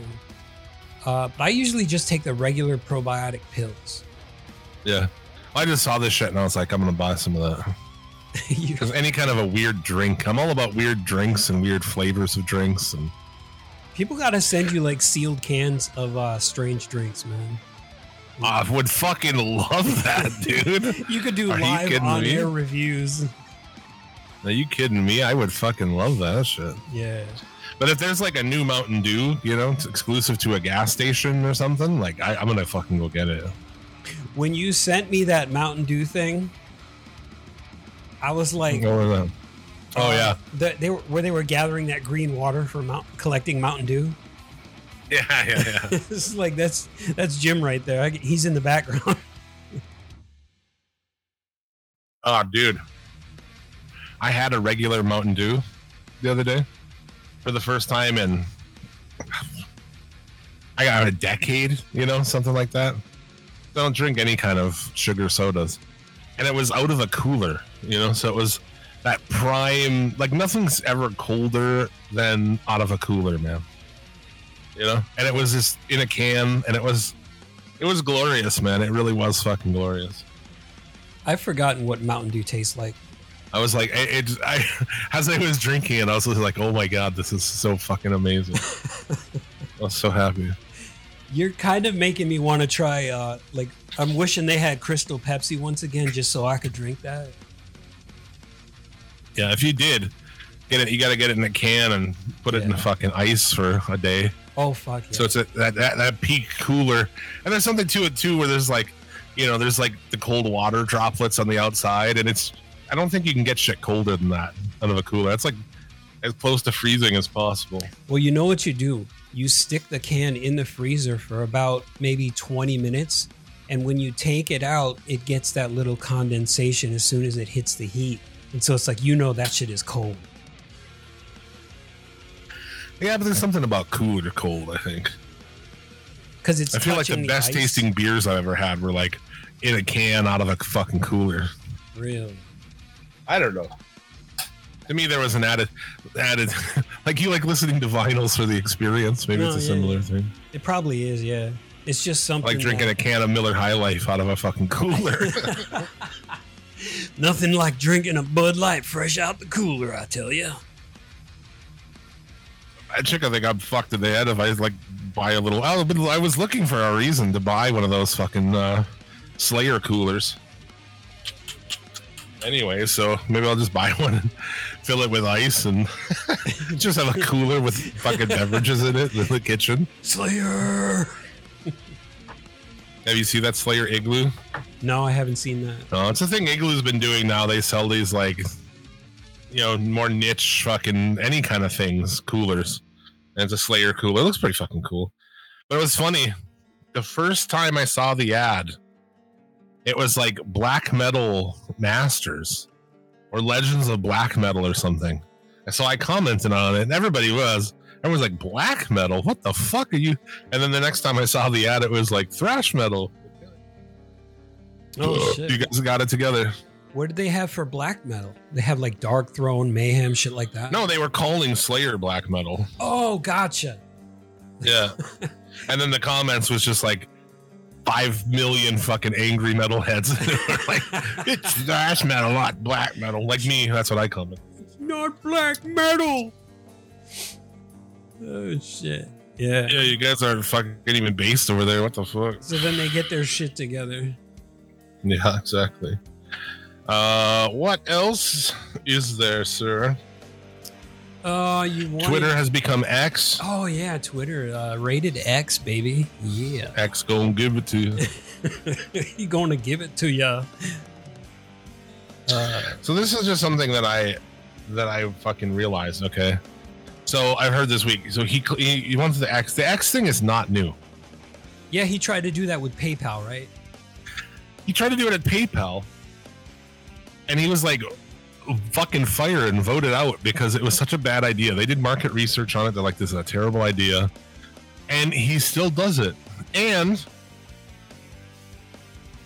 Uh, but I usually just take the regular probiotic pills.
Yeah. I just saw this shit and I was like, I'm gonna buy some of that. Because any kind of a weird drink, I'm all about weird drinks and weird flavors of drinks. And
People gotta send you like sealed cans of uh, strange drinks, man.
I would fucking love that, dude.
You could do
Are
live on
me?
air reviews.
Are you kidding me? I would fucking love that shit.
Yeah.
But if there's like a new Mountain Dew, you know, it's exclusive to a gas station or something, like I, I'm gonna fucking go get it.
When you sent me that Mountain Dew thing, I was like.
Oh
uh,
yeah,
the, they were where they were gathering that green water for mount, collecting Mountain Dew.
yeah, yeah, yeah.
this is like that's that's Jim right there. I, he's in the background.
oh, dude, I had a regular Mountain Dew the other day for the first time in I got a decade, you know, something like that. I don't drink any kind of sugar sodas, and it was out of a cooler, you know, so it was that prime. Like nothing's ever colder than out of a cooler, man. You know, and it was just in a can, and it was, it was glorious, man. It really was fucking glorious.
I've forgotten what Mountain Dew tastes like.
I was like, it, it, I, as I was drinking it, I was like, oh my god, this is so fucking amazing. I was so happy.
You're kind of making me want to try. Uh, like I'm wishing they had Crystal Pepsi once again, just so I could drink that.
Yeah, if you did get it, you got to get it in a can and put it in
Yeah.
fucking ice for a day.
Oh fuck yeah!
So it's a, that, that that peak cooler, and there's something to it too, where there's like, you know, there's like the cold water droplets on the outside, and it's. I don't think you can get shit colder than that out of a cooler. That's like as close to freezing as possible.
Well, you know what you do? You stick the can in the freezer for about maybe 20 minutes. And when you take it out, it gets that little condensation as soon as it hits the heat. And so it's like, you know, that shit is cold.
Yeah, but there's something about cool or cold. I think.
Because it's
I feel like the
touching
best
ice.
tasting beers I've ever had were like in a can out of a fucking cooler.
Real.
I don't know. To me, there was an added, added, like you like listening to vinyls for the experience. Maybe
No,
it's a
yeah,
similar
yeah.
thing.
It probably is, yeah. It's just something.
Like drinking a can of Miller High Life out of a fucking cooler.
Nothing like drinking a Bud Light fresh out the cooler, I tell you.
that chick, I think I'm fucked in the head if I like buy a little. Oh, but I was looking for a reason to buy one of those fucking uh, Slayer coolers. Anyway, so maybe I'll just buy one fill it with ice and just have a cooler with fucking beverages in it in the kitchen.
Slayer!
Have you seen that Slayer igloo?
No, I haven't seen that.
No, it's a thing Igloo's been doing now. They sell these like, you know, more niche fucking any kind of things, coolers. And it's a Slayer cooler. It looks pretty fucking cool. But it was funny. The first time I saw the ad, it was like Black Metal Masters or Legends of Black Metal or something. And so I commented on it, and everybody was. Everyone's like, Black Metal? What the fuck are you? And then the next time I saw the ad, it was like Thrash Metal.
Oh, shit.
You guys got it together.
What did they have for black metal? They have like Darkthrone, Mayhem, shit like that?
No, they were calling Slayer black metal.
Oh, gotcha.
Yeah. and then the comments was just like five million fucking angry metalheads. Like, it's thrash metal, not black metal. Like me, that's what I comment.
Not black metal. Oh, shit. Yeah.
Yeah, you guys aren't fucking even based over there. What the fuck?
So then they get their shit together.
Yeah, exactly. Uh, what else is there, sir?
Oh, you want
Twitter has become X.
Oh yeah, Twitter uh, rated X, baby. Yeah,
X gonna give it to you.
he going to give it to ya. Uh,
So this is just something that I that I fucking realized. Okay, so I've heard this week. So he he, he wants the X. The X thing is not new.
yeah, he tried to do that with PayPal, right?
He tried to do it at PayPal, and he was like fucking fire and voted out because it was such a bad idea. They did market research on it. They're like, this is a terrible idea, and he still does it. And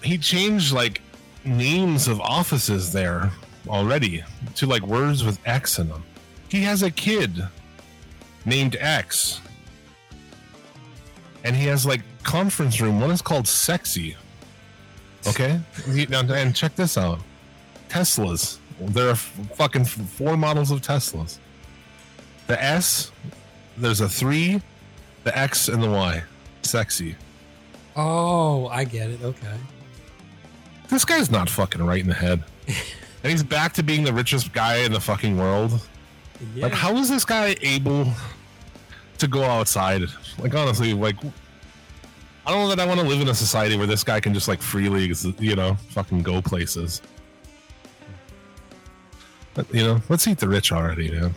he changed like names of offices there already to like words with X in them. He has a kid named X. and he has like conference room. One is called Sexy. Okay, now, and check this out: Teslas. There are f- fucking four models of Teslas. The S, there's a three, the X, and the Y. Sexy.
Oh, I get it. Okay.
This guy's not fucking right in the head, and he's back to being the richest guy in the fucking world.
Yeah.
Like, how is this guy able to go outside? Like, honestly, like, I don't know that I want to live in a society where this guy can just like freely, you know, fucking go places. But, you know, let's eat the rich already, man.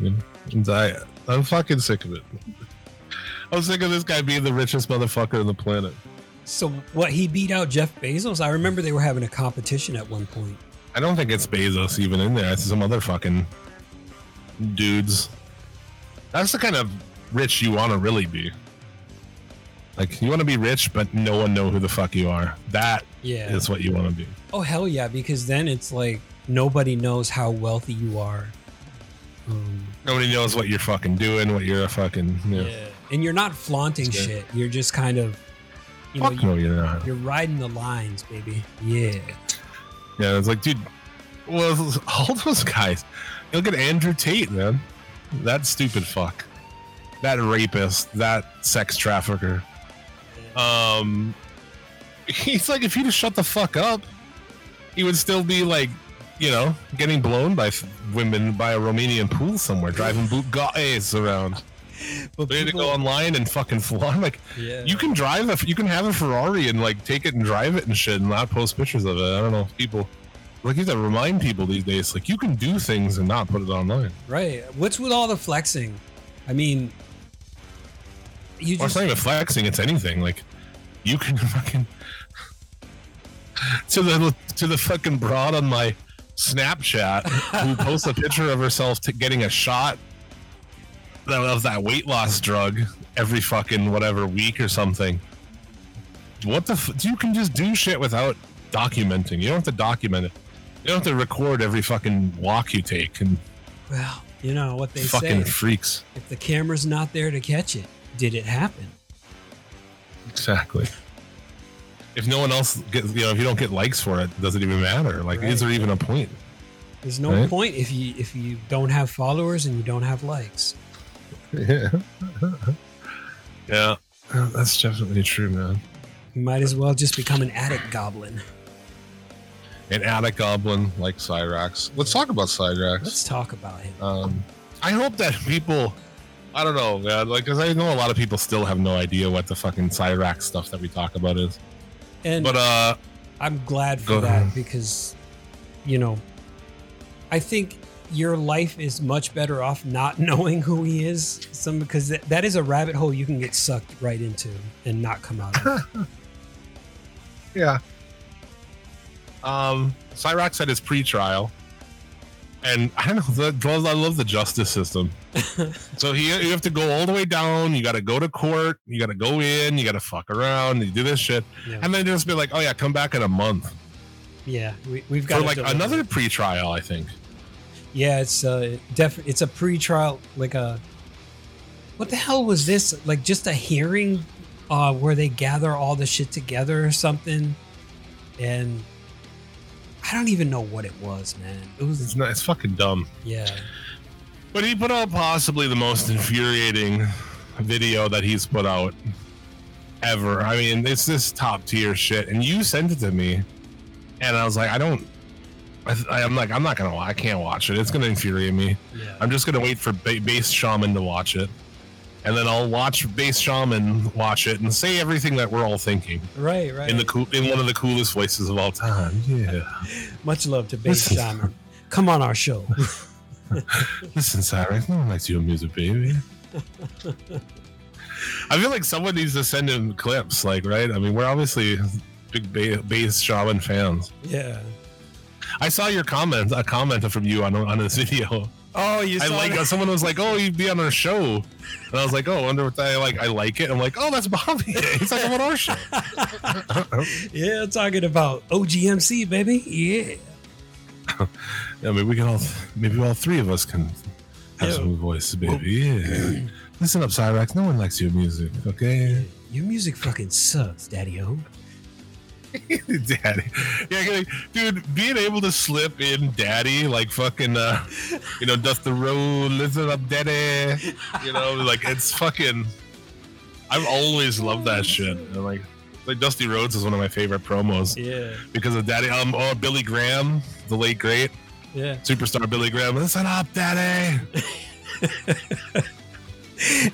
You know, and I, I'm fucking sick of it. I'm sick of this guy being the richest motherfucker on the planet.
So what? He beat out Jeff Bezos. I remember they were having a competition at one point.
I don't think it's Bezos even in there. It's some other fucking dudes. That's the kind of rich you want to really be. Like you want to be rich, but no one know who the fuck you are. That
Yeah.
is what you want to be.
Oh hell yeah! Because then it's like nobody knows how wealthy you are. Um,
Nobody knows what you're fucking doing. What you're fucking. You know,
yeah. And you're not flaunting shit. You're just kind of, you know,
Fuck
you,
no, you're not.
you're riding the lines, baby. Yeah.
Yeah, it's like, dude. Well, all those guys. Look at Andrew Tate, man. That stupid fuck. That rapist. That sex trafficker. um he's like if you just shut the fuck up he would still be like you know getting blown by f- women by a romanian pool somewhere driving bugattis around
But
ready to
people-
go online and fucking flaunt like
yeah.
you can drive a you can have a ferrari and like take it and drive it and shit and not post pictures of it i don't know people like you have to remind people these days like you can do things and not put it online
right. What's with all the flexing? I mean, you
it's
just
not even flexing, it's anything. Like you can fucking to the to the fucking broad on my Snapchat who posts a picture of herself getting a shot of- that weight loss drug every fucking whatever week or something. What the f- you can just do shit without documenting. You don't have to document it. You don't have to record every fucking walk you take and
well, you know what they say.
fucking
say.
freaks.
If the camera's not there to catch it, did it happen?
Exactly. If no one else gets, you know, if you don't get likes for it, does it even matter? Like, is there even a point?
There's no
Right.
point if you if you don't have followers and you don't have likes.
Yeah. yeah. That's definitely true, man.
You might as well just become an attic goblin.
An attic goblin like Cyrax. Let's talk about Cyrax.
Let's talk about him.
Um, I hope that people, I don't know, man, like, because I know a lot of people still have no idea what the fucking Cyrax stuff that we talk about is.
And
But, uh,
I'm glad for that
ahead.
because, you know, I think your life is much better off not knowing who he is. Some because that, that is a rabbit hole you can get sucked right into and not come out of.
Yeah. Um, Cyrax had his pre-trial, and I don't know. The, I love the justice system. so he, you have to go all the way down. You got to go to court. You got to go in. You got to fuck around. You do this shit,
yeah,
and then just be like, "Oh yeah, come back in a month
yeah we, we've got
for like another pre-trial." I think.
Yeah, it's uh def it's a pre-trial like a what the hell was this? Like just a hearing uh where they gather all the shit together or something. And I don't even know what it was, man. It was
It's not. It's fucking dumb.
yeah.
But he put out possibly the most infuriating video that he's put out ever. I mean, it's this top tier shit, and you sent it to me, and I was like, I don't. I, I'm like, I'm not gonna. I can't watch it. It's gonna infuriate me.
Yeah.
I'm just gonna wait for ba- Bass Shaman to watch it, and then I'll watch Bass Shaman watch it and say everything that we're all thinking
right, right.
in the cool, in one of the coolest voices of all time. Yeah.
Much love to Bass. Shaman. Come on our show.
Listen, Cyrus, no one likes your music, baby. I feel like someone needs to send him clips, like, right? I mean, we're obviously big ba- bass shaman fans.
yeah.
I saw your comment, a comment from you on on this video.
Oh, you
I
saw
like
that?
someone was like, "Oh, you'd be on our show," and I was like, "Oh, I wonder what that." I like. I like it. I'm like, "Oh, that's Bobby. He's talking about our show."
Yeah, talking about OGMC, baby. Yeah.
I mean, we can all maybe all three of us can have
Yeah.
some voices, baby. Yeah. Listen up, Cyrax. No one likes your music, okay?
Your music fucking sucks, Daddy O.
daddy. Yeah, dude, being able to slip in daddy, like fucking, uh, you know, Dusty Rhodes, listen up, daddy. You know, like it's fucking. I've always loved that shit. And like, like Dusty Rhodes is one of my favorite promos
Yeah.
because of daddy. Um, oh, Billy Graham, the late great
Yeah.
superstar Billy Graham. Listen up, daddy.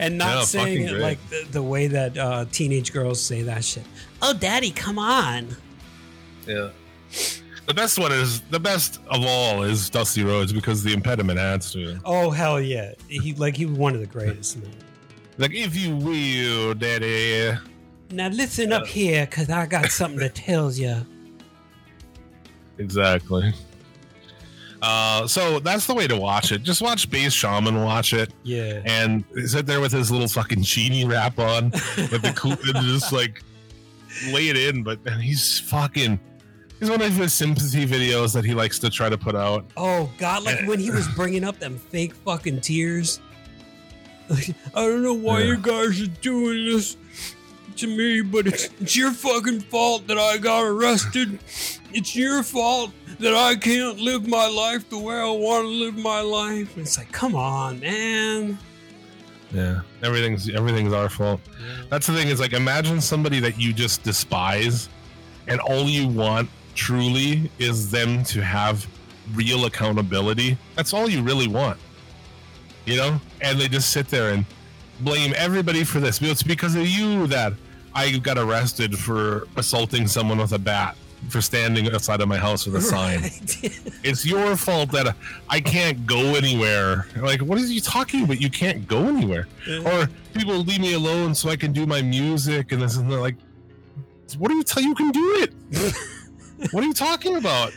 And not
Yeah,
saying it
great.
like the, the way that uh, teenage girls say that shit. Oh, Daddy, come on.
Yeah. The best one is the best of all is Dusty Rhodes because the impediment adds to it.
Oh hell yeah. He like he was one of the greatest, man.
Like, if you will, daddy.
Now listen up here, cause I got something to tell you.
Exactly. Uh, so that's the way to watch it. Just watch Bass Shaman watch it
Yeah.
and sit there with his little fucking genie wrap on with the cool and just like lay it in. But man, he's fucking. He's one of his sympathy videos that he likes to try to put out.
Oh god, like when he was bringing up them fake fucking tears. Like, I don't know why
Yeah.
you guys are doing this to me, but it's, it's your fucking fault that I got arrested. It's your fault that I can't live my life the way I want to live my life. It's like, come on, man.
Yeah, everything's everything's our fault. That's the thing is like imagine somebody that you just despise, and all you want truly is them to have real accountability. That's all you really want, you know. And they just sit there and blame everybody for this. It's because of you that I got arrested for assaulting someone with a bat for standing outside of my house with a sign.
Right.
It's your fault that I can't go anywhere. Like, what are you talking about? You can't go anywhere. Or people leave me alone so I can do my music and this and that. Like, what do you tell you can do it? what are you talking about?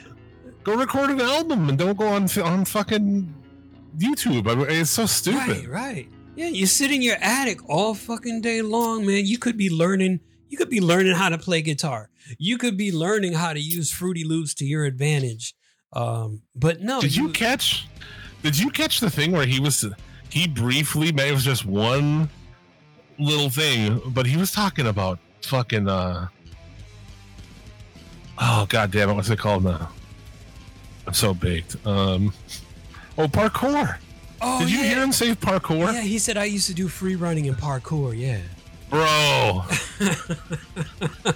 Go record an album and don't go on on fucking YouTube. I mean, it's so stupid.
Right, right. Yeah, you sit in your attic all fucking day long, man. You could be learning. You could be learning how to play guitar. You could be learning how to use Fruity Loops to your advantage. Um, but no,
Did you catch? Did you catch the thing where he was? He briefly, maybe it was just one little thing, but he was talking about fucking. uh Oh god damn it! What's it called now? I'm so baked. Um. Oh, parkour.
Oh,
Did you
yeah.
hear him say parkour,
Yeah, he said I used to do free running and parkour. Yeah.
Bro?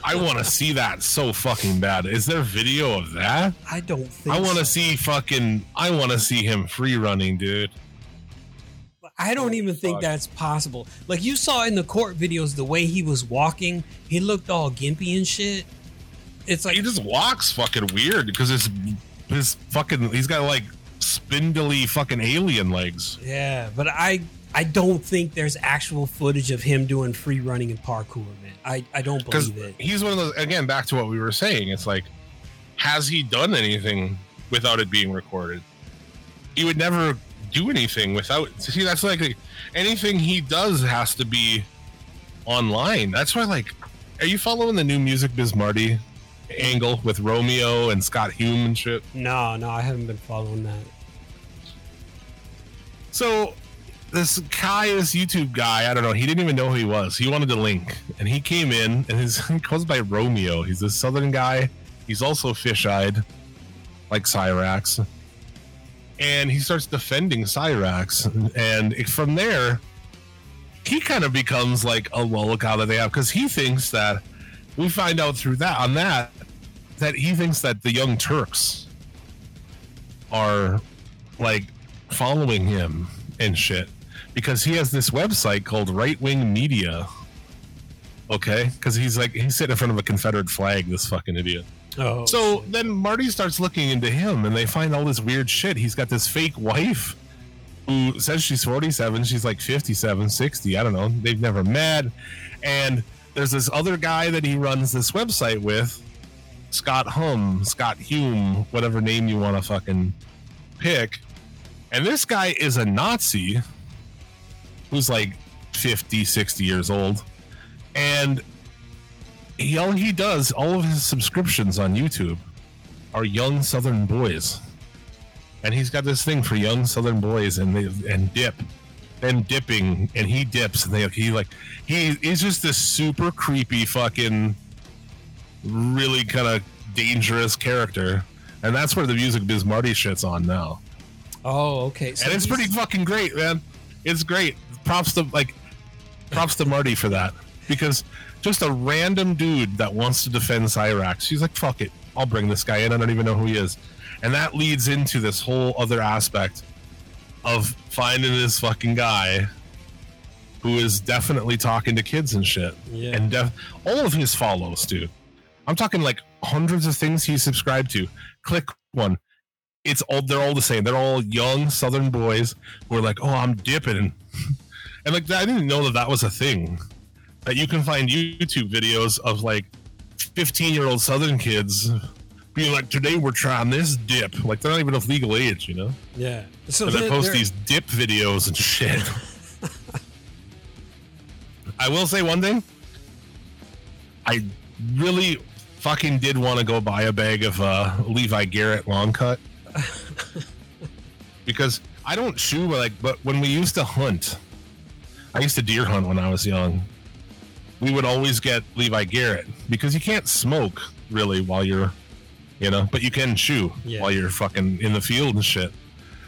I want to see that so fucking bad. Is there video of that?
I don't think.
I want
so.
to see fucking. I want to see him free running, dude.
I don't even think that's possible. Like you saw in the court videos, the way he was walking, he looked all gimpy and shit. It's like
he just walks fucking weird because his his fucking he's got like spindly fucking alien legs.
Yeah, but I I don't think there's actual footage of him doing free running and parkour, man. I, I don't believe it.
he's one of those again back to what we were saying. It's like, has he done anything without it being recorded? He would never do anything without. See, that's like anything he does has to be online. That's why, like, are you following the new Music Biz Marty angle with Romeo and Scott Hume and shit?
No, no, I haven't been following that.
So this this YouTube guy, I don't know, he didn't even know who he was. He wanted the link, and he came in, and his he goes by Romeo. He's this Southern guy. He's also fish-eyed, like Cyrax, and he starts defending Cyrax, and from there, he kind of becomes like a lolcow that they have. Because he thinks that we find out through that on that that he thinks that the Young Turks are like following him and shit because he has this website called Right Wing Media. Okay, because he's like he's sitting in front of a Confederate flag. This fucking idiot.
Oh,
So then Marty starts looking into him, and they find all this weird shit. He's got this fake wife who says she's 47. She's like 57, 60. I don't know. They've never met. And there's this other guy that he runs this website with, Scott Hum, Scott Hume, whatever name you want to fucking pick. And this guy is a Nazi who's like 50, 60 years old. And he all he does, all of his subscriptions on YouTube are young Southern boys, and he's got this thing for young Southern boys and they, and dip, them dipping, and he dips, and they he like he is just this super creepy fucking, really kind of dangerous character, and that's where the music biz Marty shit's on now,
Oh, okay. So
and it's pretty fucking great, man. It's great. Props to like, props to Marty for that because just a random dude that wants to defend Cyrax, he's like, fuck it, I'll bring this guy in. I don't even know who he is, and that leads into this whole other aspect of finding this fucking guy who is definitely talking to kids and shit.
Yeah.
And def- all of his follows, dude. I'm talking like hundreds of things he's subscribed to. Click one. It's all they're all the same. They're all young Southern boys who are like, "Oh, I'm dipping," and like I didn't know that that was a thing. That you can find YouTube videos of like 15 year old Southern kids being like, "Today we're trying this dip." Like they're not even of legal age, you know.
yeah. So
And they
they're-
post
they're-
these dip videos and shit. I will say one thing. I really fucking did want to go buy a bag of uh, Levi Garrett long cut because I don't shoe like, but when we used to hunt, I used to deer hunt when I was young. We would always get Levi Garrett because you can't smoke really while you're, you know, but you can chew
Yeah.
while you're fucking in the field and shit.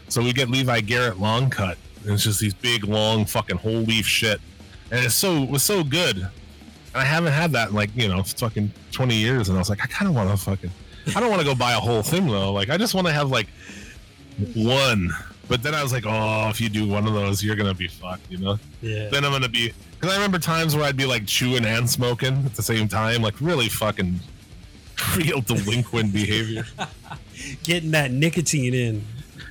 So we get Levi Garrett long cut. And it's just these big, long, fucking whole leaf shit. And it's so it was so good. And I haven't had that in like, you know, fucking 20 years. And I was like, I kind of want to fucking, I don't want to go buy a whole thing though. Like, I just want to have like one. But then I was like, oh, if you do one of those, you're going to be fucked, you know?
yeah.
Then I'm going to be, because I remember times where I'd be like chewing and smoking at the same time, like really fucking real delinquent behavior.
Getting that nicotine in.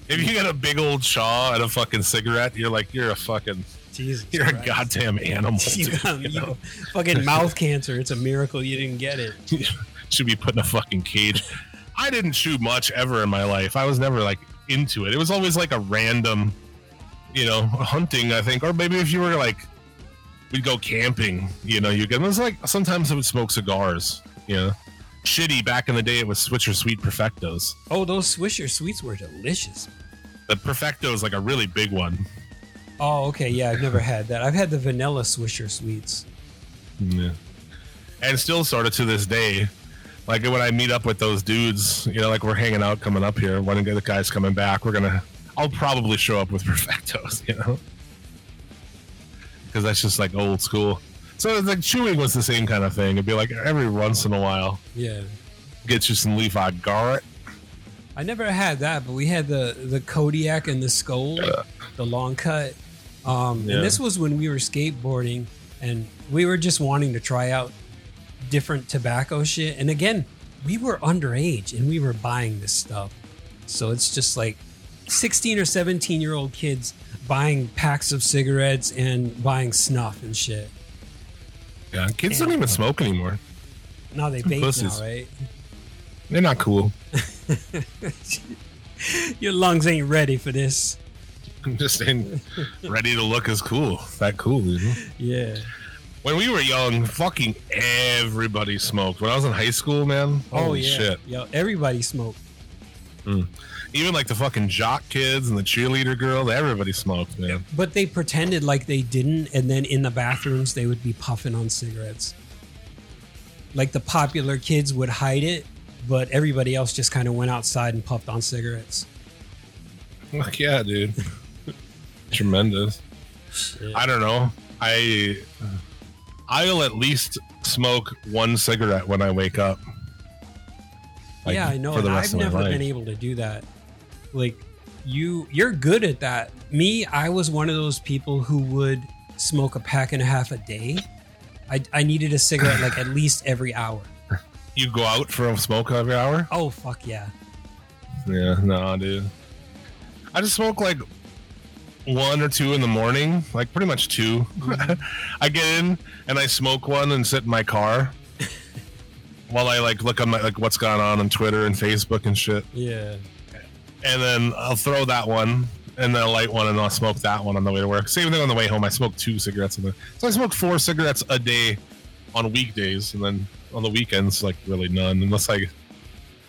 If you got a big old chaw and a fucking cigarette, you're like, you're a fucking,
Jesus.
you're a goddamn animal. Dude, you
you-
know?
fucking mouth cancer. It's a miracle you didn't get it.
Should be put in a fucking cage. I didn't chew much ever in my life. I was never like into it. It was always like a random, you know, hunting, I think. Or maybe if you were like, we'd go camping, you know, you get, it was like, sometimes I would smoke cigars, you know. Shitty back in the day, it was Swisher Sweet Perfectos.
Oh, those Swisher sweets were delicious.
The Perfecto is like a really big one.
Oh, okay. Yeah, I've never had that. I've had the vanilla Swisher sweets.
Yeah. And still sort of to this day, like when I meet up with those dudes, you know, like we're hanging out coming up here, one of the guys coming back, we're gonna I'll probably show up with perfectos, you know. Because that's just like old school. So it's like chewing was the same kind of thing. It'd be like every once in a while,
Yeah.
get you some Levi Garrett.
I never had that, but we had the the Kodiak and the Skull, the long cut. Um,
Yeah.
And this was when we were skateboarding, and we were just wanting to try out different tobacco shit. And again, we were underage, and we were buying this stuff. So it's just like sixteen or seventeen year old kids buying packs of cigarettes and buying snuff and shit.
Yeah, kids don't even uh, smoke anymore.
Now they vape
Pussies.
now, right?
They're not cool.
Your lungs ain't ready for this.
I'm just ain't ready to look as cool. That cool, you know?
Yeah.
When we were young, fucking everybody smoked. When I was in high school, man,
Oh
holy
yeah.
shit.
Yo, everybody smoked. Mm.
Even like the fucking jock kids and the cheerleader girls, everybody smoked, man.
But they pretended like they didn't, and then in the bathrooms they would be puffing on cigarettes. Like the popular kids would hide it, but everybody else just kind of went outside and puffed on cigarettes.
Like, yeah, dude. Tremendous. I don't know. I I'll at least smoke one cigarette when I wake up. Like,
yeah, I know.
For the
and
rest
I've never been able to do that. Like you, you're good at that. Me, I was one of those people who would smoke a pack and a half a day. I, I needed a cigarette like at least every hour.
You go out for a smoke every hour?
Oh fuck yeah!
Yeah, no, dude. I just smoke like one or two in the morning, like pretty much 2 mm-hmm. I get in and I smoke one and sit in my car while I like look on my like what's going on on Twitter and Facebook and shit.
Yeah.
And then I'll throw that one and then I'll light one and I'll smoke that one on the way to work. Same thing on the way home. I smoke two cigarettes in the so I smoke four cigarettes a day on weekdays and then on the weekends like really none unless I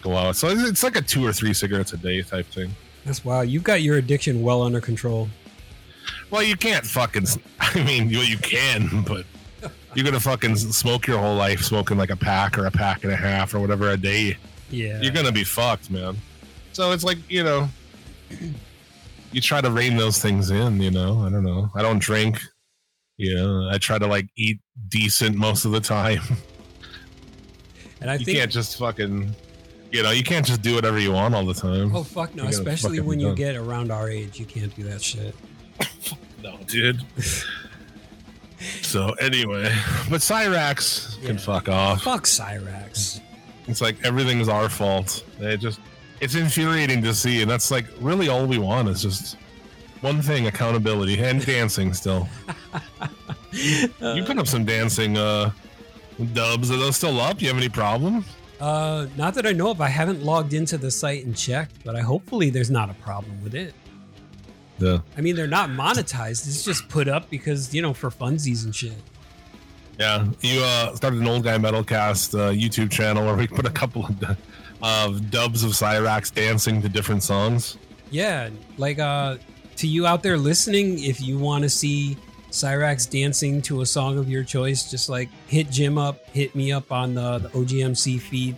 go out. So it's it's like a two or three cigarettes a day type thing.
That's wow. You've got your addiction well under control.
Well, you can't fucking. I mean, you you can, but you're gonna fucking smoke your whole life smoking like a pack or a pack and a half or whatever a day.
Yeah.
You're gonna be fucked, man. So it's like you know, you try to rein those things in. You know, I don't know. I don't drink. You know, I try to like eat decent most of the time.
and I
you
think
can't just fucking. You know, you can't just do whatever you want all the time.
Oh fuck no! Especially when you
done.
get around our age, you can't do that shit.
No, dude. so anyway, but Cyrax can fuck off.
Fuck Cyrax.
It's like everything's our fault. It just it's infuriating to see, and that's like really all we want is just one thing: accountability and dancing. Still, you put up some dancing uh dubs. Are those still up? You have any problem?
Uh, not that I know of. I haven't logged into the site and checked, but I hopefully there's not a problem with it.
Yeah.
I mean, they're not monetized. It's just put up because you know for funsies and shit.
Yeah, you uh, started an old guy metalcast uh, YouTube channel where we put a couple of, of dubs of Cyrax dancing to different songs.
Yeah, like uh, to you out there listening, if you want to see Cyrax dancing to a song of your choice, just like hit Jim up, hit me up on the, the OGMC feed.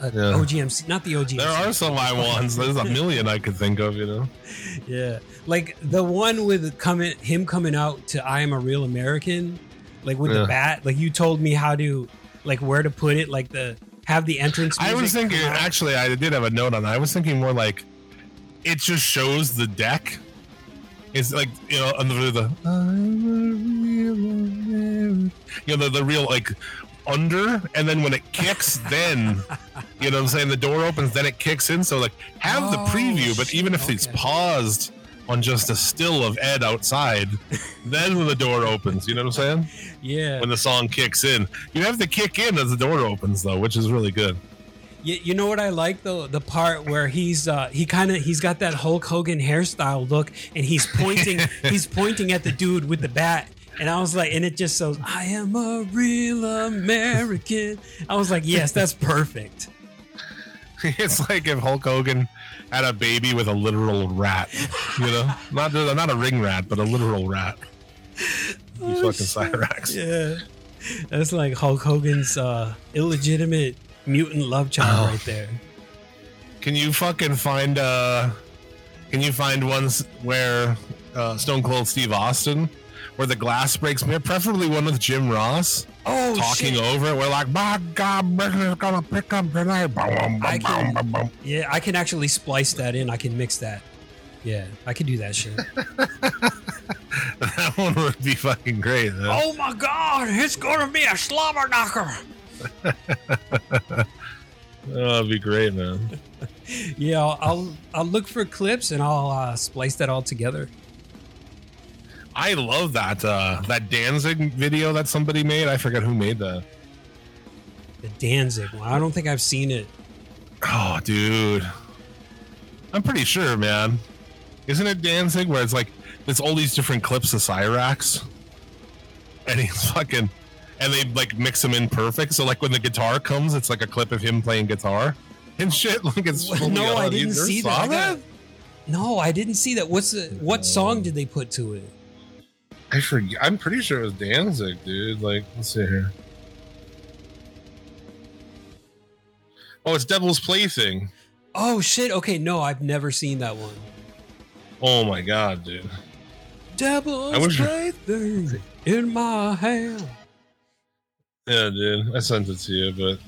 Uh,
Yeah.
OGMC, not the OGMC.
There are some I ones. There's a million I could think of. You know.
Yeah, like the one with coming him coming out to "I Am a Real American," like with
Yeah.
the bat. Like you told me how to, like where to put it, like the have the entrance.
I was thinking, actually, I did have a note on that. I was thinking more like it just shows the deck. It's like, you know, under the, you know, the, the real like under, and then when it kicks, then, you know what I'm saying? The door opens, then it kicks in. So, like, have the
Oh,
preview, but even if it's paused on just a still of Ed outside, then when the door opens, you know what I'm saying?
Yeah,
When the song kicks in, you have to kick in as the door opens, though, which is really good.
You, you know what I like though? The part where he's uh he kind of he's got that Hulk Hogan hairstyle look and he's pointing he's pointing at the dude with the bat and I was like and it just shows I am a real American. I was like, "Yes, that's perfect."
It's like if Hulk Hogan had a baby with a literal rat, you know, not not a ring rat, but a literal rat. You
Oh,
fucking Cyrax.
Yeah. That's like Hulk Hogan's uh illegitimate mutant love child
Oh.
right there.
Can you fucking find uh can you find ones where uh Stone Cold Steve Austin where the glass breaks preferably one with Jim Ross
Oh
talking
shit.
over it We're like my god Britain's gonna pick up tonight
I can-. Yeah, I can actually splice that in. I can mix that. Yeah, I can do that shit.
that one would be fucking great man.
oh my god, it's gonna be a slobber knocker.
Oh, that'd be great man
Yeah, I'll, I'll I'll look for clips and I'll uh, splice that all together.
I love that uh that Danzig video that somebody made. I forget who made that.
The Danzig one. I don't think I've seen it.
Oh, dude. I'm pretty sure, man. Isn't it Danzig where it's like there's all these different clips of Cyrax? And he's fucking and they like mix them in perfect. So like when the guitar comes, it's like a clip of him playing guitar and shit. Like it's
no, I didn't see that. No, I didn't see that. What's the what song did they put to it?
I forget. I'm pretty sure it was Danzig, dude. Like, let's see here. Oh, it's Devil's Plaything.
Oh shit. Okay, no, I've never seen that one.
Oh my god, dude.
Devil's plaything in my hand.
Yeah, dude. I sent it to you, but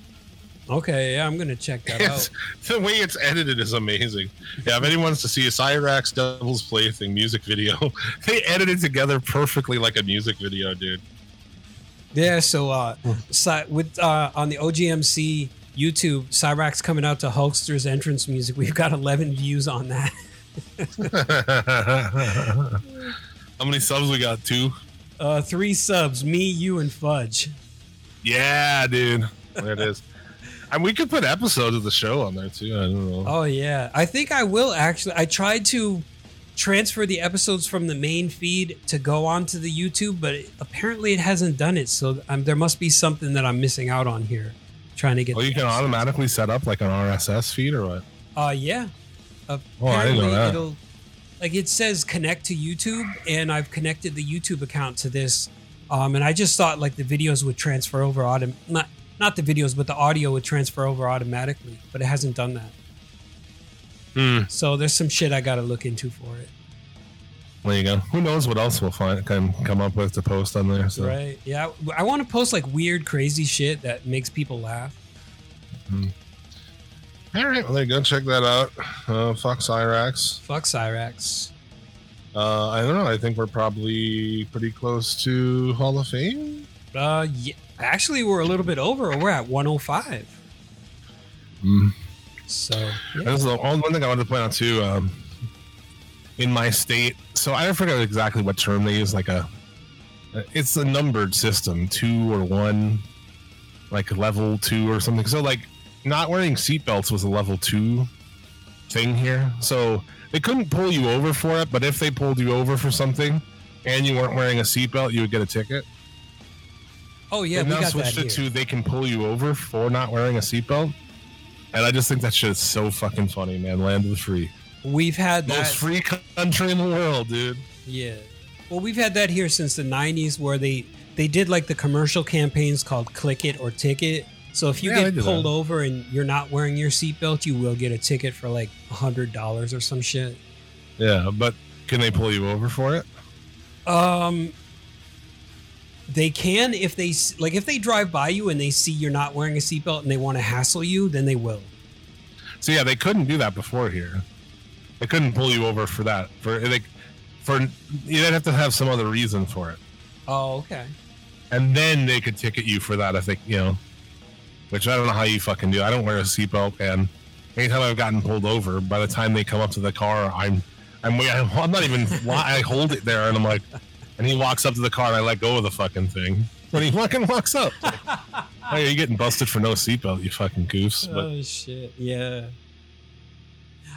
Okay, yeah, I'm gonna check that
it's,
out.
the way it's edited is amazing. Yeah, if anyone wants to see a Cyrax Devil's Plaything music video, they edited together perfectly like a music video, dude.
Yeah, so uh, with uh, on the OGMC YouTube, Cyrax coming out to Hulkster's entrance music. We've got 11 views on that.
How many subs we got? Two?
Uh, three subs, me, you, and Fudge.
Yeah, dude. There it is. And we could put episodes of the show on there too. I don't know.
Oh yeah, I think I will actually. I tried to transfer the episodes from the main feed to go onto the YouTube, but it, apparently it hasn't done it. So um, there must be something that I'm missing out on here. Trying to get.
Well, you can
episodes.
automatically set up like an RSS feed or what?
Uh, yeah.
Oh, I didn't know that.
It'll, like it says connect to YouTube, and I've connected the YouTube account to this, um, and I just thought like the videos would transfer over autom not not the videos, but the audio would transfer over automatically, but it hasn't done that.
Hmm.
So there's some shit I got to look into for it.
There you go. Who knows what else we'll find come come up with to post on there? So
Right? Yeah, I want to post like weird, crazy shit that makes people laugh.
all right, well there you go. Check that out. Uh, Fuck Cyrax.
Fuck Cyrax.
Uh, I don't know. I think we're probably pretty close to Hall of Fame.
Uh, yeah, actually, we're a little bit over. We're at 105.
Mm.
So yeah.
That's the only one thing I wanted to point out too. Um, in my state, so I don't forget exactly what term they use. Like a, it's a numbered system, two or one, like level two or something. So like, not wearing seatbelts was a level two thing here. So they couldn't pull you over for it, but if they pulled you over for something and you weren't wearing a seatbelt, you would get a ticket.
Oh yeah,
They've
we
now
got that
switched it
here.
to they can pull you over for not wearing a seatbelt. And I just think that shit is so fucking funny, man. Land of the free.
We've had that.
Most free country in the world, dude.
Yeah. Well, we've had that here since the 90s where they they did like the commercial campaigns called Click It or Ticket. So if you
Yeah, they
get
do
pulled
that.
over and you're not wearing your seatbelt, you will get a ticket for like $100 or some shit.
Yeah, but can they pull you over for it?
Um they can if they like if they drive by you and they see you're not wearing a seatbelt and they want to hassle you, then they will.
So yeah, they couldn't do that before here. They couldn't pull you over for that. For like, for you'd have to have some other reason for it,
Oh, okay.
and then they could ticket you for that. I think you know, which I don't know how you fucking do. I don't wear a seatbelt, and anytime I've gotten pulled over, by the time they come up to the car, I'm, I'm, I'm not even. I hold it there, and I'm like, and he walks up to the car, and I let go of the fucking thing. When he fucking walks up, like, oh, are you getting busted for no seatbelt? You fucking goofs. But
oh shit. Yeah.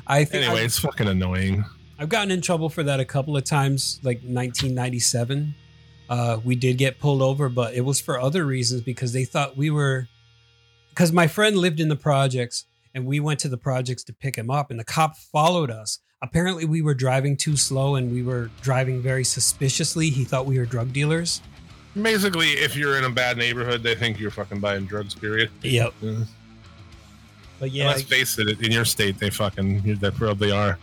I think
anyway,
I've,
it's fucking annoying.
I've gotten in trouble for that a couple of times, like 1997. Uh, we did get pulled over, but it was for other reasons because they thought we were. Because my friend lived in the projects, and we went to the projects to pick him up, and the cop followed us. Apparently, we were driving too slow, and we were driving very suspiciously. He thought we were drug dealers.
Basically, if you're in a bad neighborhood, they think you're fucking buying drugs. Period.
Yep.
Yeah.
But yeah,
Let's face it. In your state, they fucking they probably are.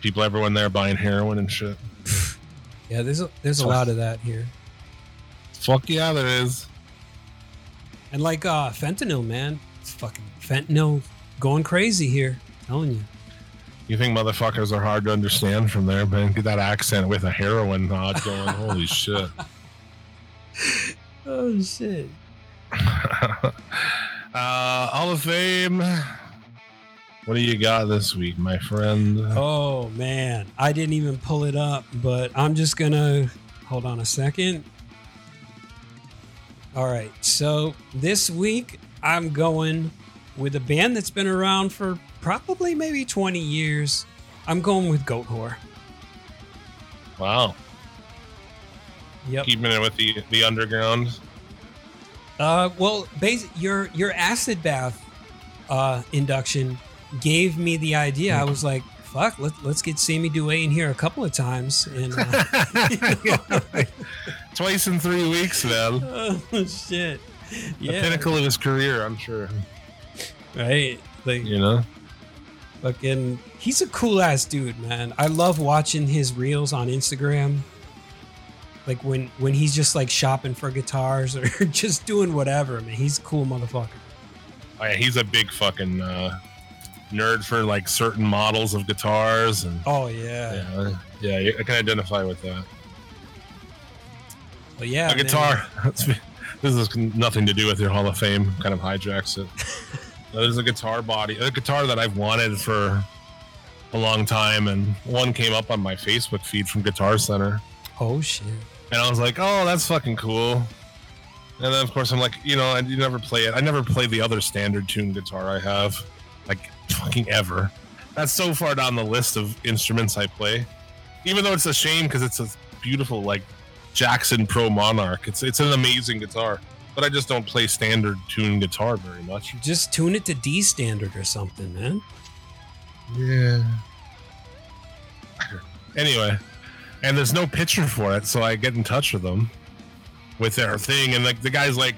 People, everyone there buying heroin and shit.
yeah. There's a, there's a lot of that here.
Fuck yeah, there is.
And like uh fentanyl, man. It's fucking fentanyl going crazy here. I'm telling you.
You think motherfuckers are hard to understand from there, man? Get that accent with a heroin nod going. Holy shit.
Oh shit.
uh, Hall of Fame. What do you got this week, my friend?
Oh man. I didn't even pull it up, but I'm just gonna hold on a second. All right. So this week I'm going with a band that's been around for probably maybe 20 years. I'm going with Goatwhore.
Wow.
Yep.
Keeping it with the, the underground.
Uh, well, bas- your your acid bath uh, induction gave me the idea. I was like, "Fuck, let, let's get Sammy Duet in here a couple of times." And uh,
Twice in three weeks, man.
oh shit,
The pinnacle of his career, I'm sure.
right. Like
You know?
Fucking, he's a cool ass dude, man. I love watching his reels on Instagram. Like when when he's just like shopping for guitars or just doing whatever, man. He's a cool motherfucker.
Oh, yeah, he's a big fucking uh, nerd for like certain models of guitars and
Oh yeah,
yeah, yeah, I can identify with that.
but yeah,
a guitar. this has nothing to do with your Hall of Fame. Kind of hijacks it. There's a guitar body, a guitar that I've wanted for a long time, and one came up on my Facebook feed from Guitar Center,
Oh shit.
and I was like, "Oh, that's fucking cool." And then, of course, I'm like, you know, I you never play it. I never play the other standard tune guitar I have, like fucking ever. That's so far down the list of instruments I play. Even though it's a shame because it's a beautiful like Jackson Pro Monarch. It's it's an amazing guitar, but I just don't play standard tune guitar very much.
Just tune it to D standard or something, man.
Yeah. anyway, and there's no picture for it, so I get in touch with them with their thing, and like the guy's like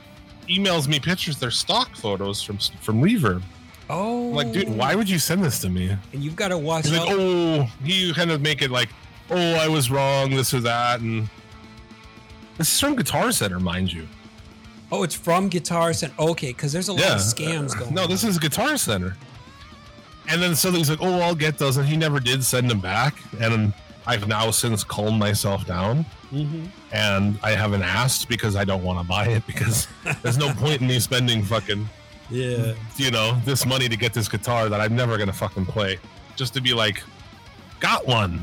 emails me pictures, they're stock photos from from Reverb.
Oh,
I'm like, dude, why would you send this to me?
And you've got to watch
He's
out.
like, oh, he kind of make it like, oh, I was wrong, this or that, and this is from Guitar Center, mind you.
Oh, it's from Guitar Center. Okay, because there's a lot of scams going.
No, this
on.
is Guitar Center. And then suddenly he's like, "Oh, I'll get those," and he never did send them back. And I've now since calmed myself down,
Mhm.
and I haven't asked because I don't want to buy it because there's no point in me spending fucking
Yeah.
you know this money to get this guitar that I'm never gonna fucking play just to be like, got one,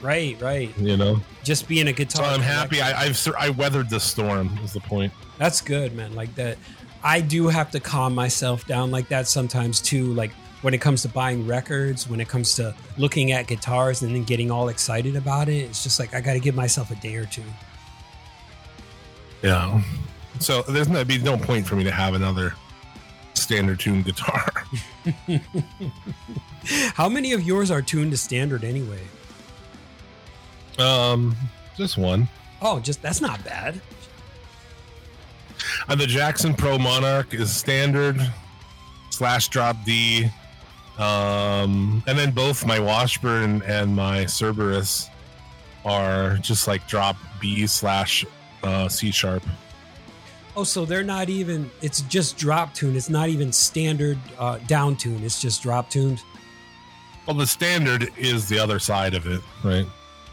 Right, right.
you know.
Just being a
So
guitar.
I'm happy. I, I've I weathered the storm. Is the point?
That's good, man. Like that. I do have to calm myself down like that sometimes too. Like when it comes to buying records, when it comes to looking at guitars and then getting all excited about it, it's just like I got to give myself a day or two.
Yeah. So there's no be no point for me to have another standard tuned guitar.
How many of yours are tuned to standard anyway?
Um, just one.
Oh, just that's not bad.
Uh, the Jackson Pro Monarch is standard slash drop D. Um, and then both my Washburn and my Cerberus are just like drop B slash uh, C sharp.
Oh, so they're not even. It's just drop tune. It's not even standard uh, down tune. It's just drop tuned.
Well, the standard is the other side of it, right?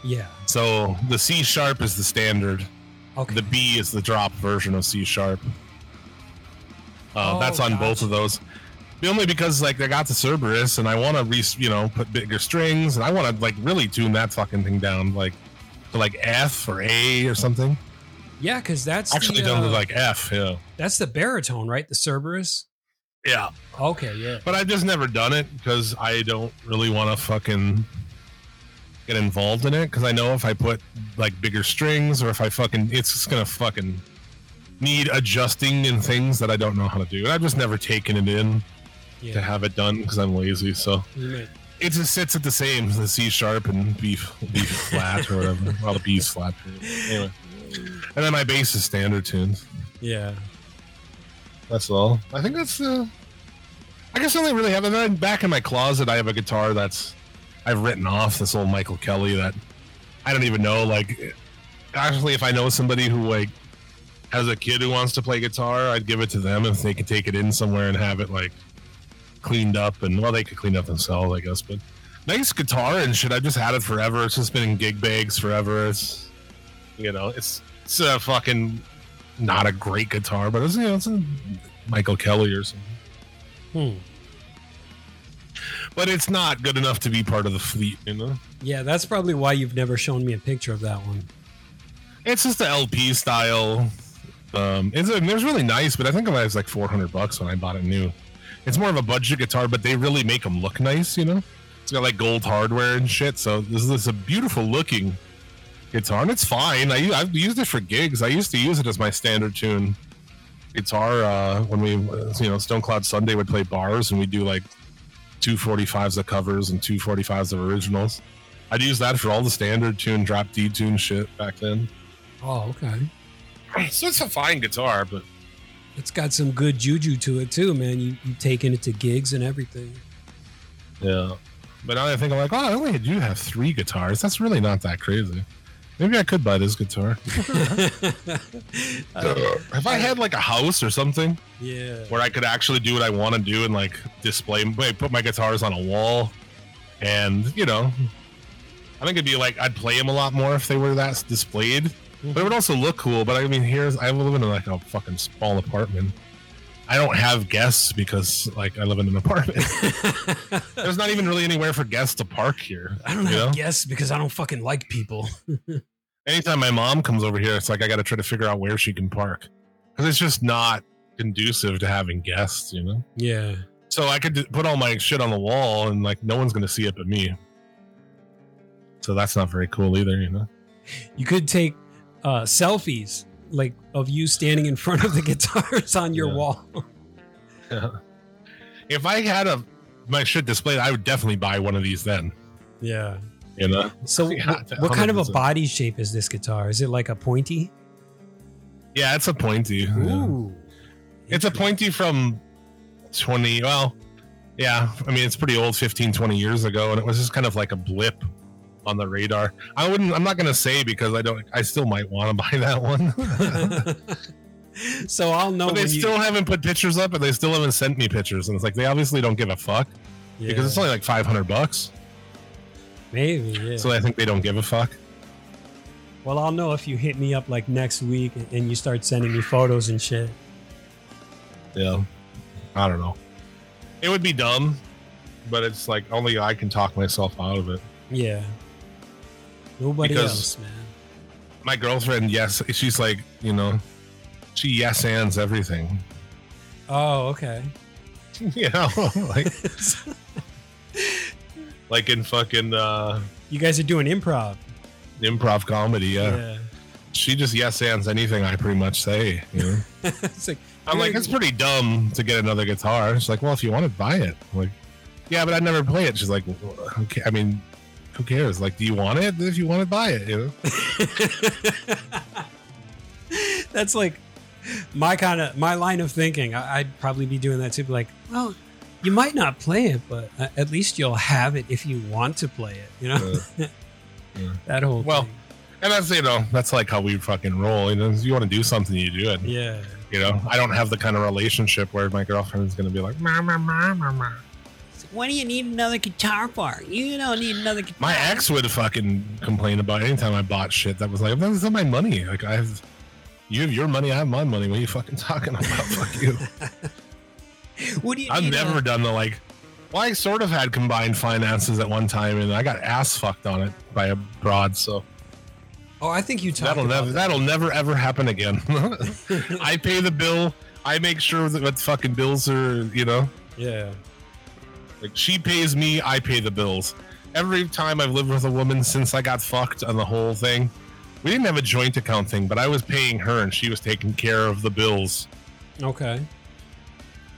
Yeah.
So the C sharp is the standard.
Okay.
The B is the drop version of C sharp. Uh,
Oh,
that's on both of those. Only because like I got the Cerberus and I want to re you know put bigger strings and I want to like really tune that fucking thing down like to like F or A or something.
yeah, because that's
Actually
the,
down to
uh,
like F, yeah,
that's the baritone, right? The Cerberus.
yeah.
Okay. Yeah.
But I've just never done it because I don't really want to fucking get involved in it because I know if I put like bigger strings or if I fucking it's just gonna fucking need adjusting and things that I don't know how to do. And I've just never taken it in to have it done because I'm lazy. So it just sits at the same the C sharp and B B flat or whatever. Well, the B's flat. Anyway, and then my bass is standard tuned.
Yeah.
That's all. I think that's uh I guess I only really have and then back in my closet I have a guitar that's I've written off this old Michael Kelly that I don't even know like actually if I know somebody who like has a kid who wants to play guitar, I'd give it to them if they could take it in somewhere and have it like cleaned up and well they could clean up themselves, I guess, but nice guitar and shit. I've just had it forever. It's just been in gig bags forever. It's you know, it's it's a fucking not a great guitar, but it's you know it's a Michael Kelly or something.
Hmm.
But it's not good enough to be part of the fleet, you know.
Yeah, that's probably why you've never shown me a picture of that one.
It's just the LP style. Um, it's a, it was really nice, but I think it was like four hundred bucks when I bought it new. It's more of a budget guitar, but they really make them look nice, you know. It's got like gold hardware and shit, so this is a beautiful looking guitar, and it's fine. I I've used it for gigs. I used to use it as my standard tune guitar uh, when we, you know, Stone Cloud Sunday would play bars, and we do like two forty fives of covers and two forty fives of originals. I'd use that for all the standard tune, drop D tune shit back then.
Oh, okay.
So it's a fine guitar, but
It's got some good juju to it too, man. You you taking it to gigs and everything.
yeah. But now I think I'm like, oh, I only do have three guitars. That's really not that crazy. Maybe I could buy this guitar. Uh, if I had like a house or something
yeah.
where I could actually do what I want to do and like display, put my guitars on a wall, and you know, I think it'd be like I'd play them a lot more if they were that displayed. But it would mm-hmm. also look cool. But I mean, here's I live in like a fucking small apartment. I don't have guests because like I live in an apartment. There's not even really anywhere for guests to park here.
I don't have
know?
guests because I don't fucking like people.
Anytime my mom comes over here, it's like I got to try to figure out where she can park because it's just not conducive to having guests. You know.
Yeah.
So I could put all my shit on the wall and like no one's gonna see it but me. So that's not very cool either, you know.
You could take uh, selfies like of you standing in front of the guitars on your
Yeah.
wall.
If I had a my shit displayed, I would definitely buy one of these then.
Yeah.
You know,
So,
Yeah,
wh- what kind of a body shape is this guitar? Is it like a pointy?
yeah, it's a pointy. Yeah.
Ooh,
It's a pointy from 20. Well, yeah, I mean, it's pretty old, 15, 20 years ago, and it was just kind of like a blip on the radar. I wouldn't, I'm not to say because I don't, I still might want to buy that one.
so I'll know
but they
when you-
still haven't put pictures up and they still haven't sent me pictures. And it's like, they obviously don't give a fuck
Yeah,
because it's only like 500 bucks.
maybe. Yeah.
So I think they don't give a fuck.
well, I'll know if you hit me up like next week and you start sending me photos and shit.
Yeah. I don't know. It would be dumb, but it's like only I can talk myself out of it.
Yeah. Nobody
Because-
else, man.
My girlfriend, yes, she's like, you know, she yes ands everything.
Oh, okay.
you know, like like in fucking uh
You guys are doing improv.
improv comedy, yeah. She just yes ands anything I pretty much say. You know?
it's like
I'm like, it's pretty dumb to get another guitar. She's like, well, if you want to buy it. I'm like, yeah, but I never play it. She's like, well, okay, I mean, who cares? Like, do you want it? If you want it, buy it. You know?
That's like my kind of my line of thinking. I, I'd probably be doing that too. Be like, well, you might not play it, but uh, at least you'll have it if you want to play it. You know,
Yeah.
that whole
Well,
thing.
And that's you know, that's like how we fucking roll. You know, if you want to do something, you do it.
yeah.
You know, I don't have the kind of relationship where my girlfriend is gonna be like, ma, ma, ma, ma, ma.
What do you need another guitar for? You don't need another guitar.
My ex would fucking complain about anytime I bought shit that was like, that's not my money. Like I have, you have your money, I have my money. What are you fucking talking about? Fuck you.
What do you?
I've
need
never uh, done the like. Well, I sort of had combined finances at one time, and I got ass fucked on it by a broad. So
oh, I think you talked
that'll
about
never, that'll never ever happen again. I pay the bill. I make sure that what fucking bills are, you know,
Yeah.
Like she pays me, I pay the bills. Every time I've lived with a woman since I got fucked on the whole thing, we didn't have a joint account thing, but I was paying her and she was taking care of the bills,
Okay.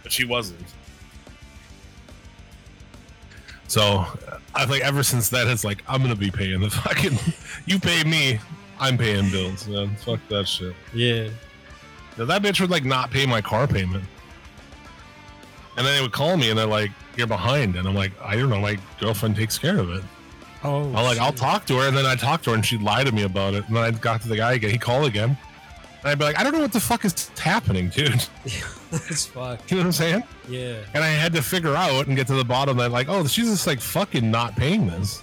but she wasn't. So I think ever since then, it's like I'm gonna be paying the fucking. You pay me, I'm paying bills. Man, fuck that shit.
Yeah.
Now, that bitch would like not pay my car payment, and then they would call me and they're like, "You're behind," and I'm like, "I don't know. My girlfriend takes care of it."
Oh.
I'm like, I'll talk to her, and then I talked to her, and she'd lie to me about it. And then I got to the guy again. He called again, and I'd be like, I don't know what the fuck is happening, dude.
That's fuck.
You know what I'm saying?
Yeah.
And I had to figure out and get to the bottom that, like, oh, she's just like fucking not paying this.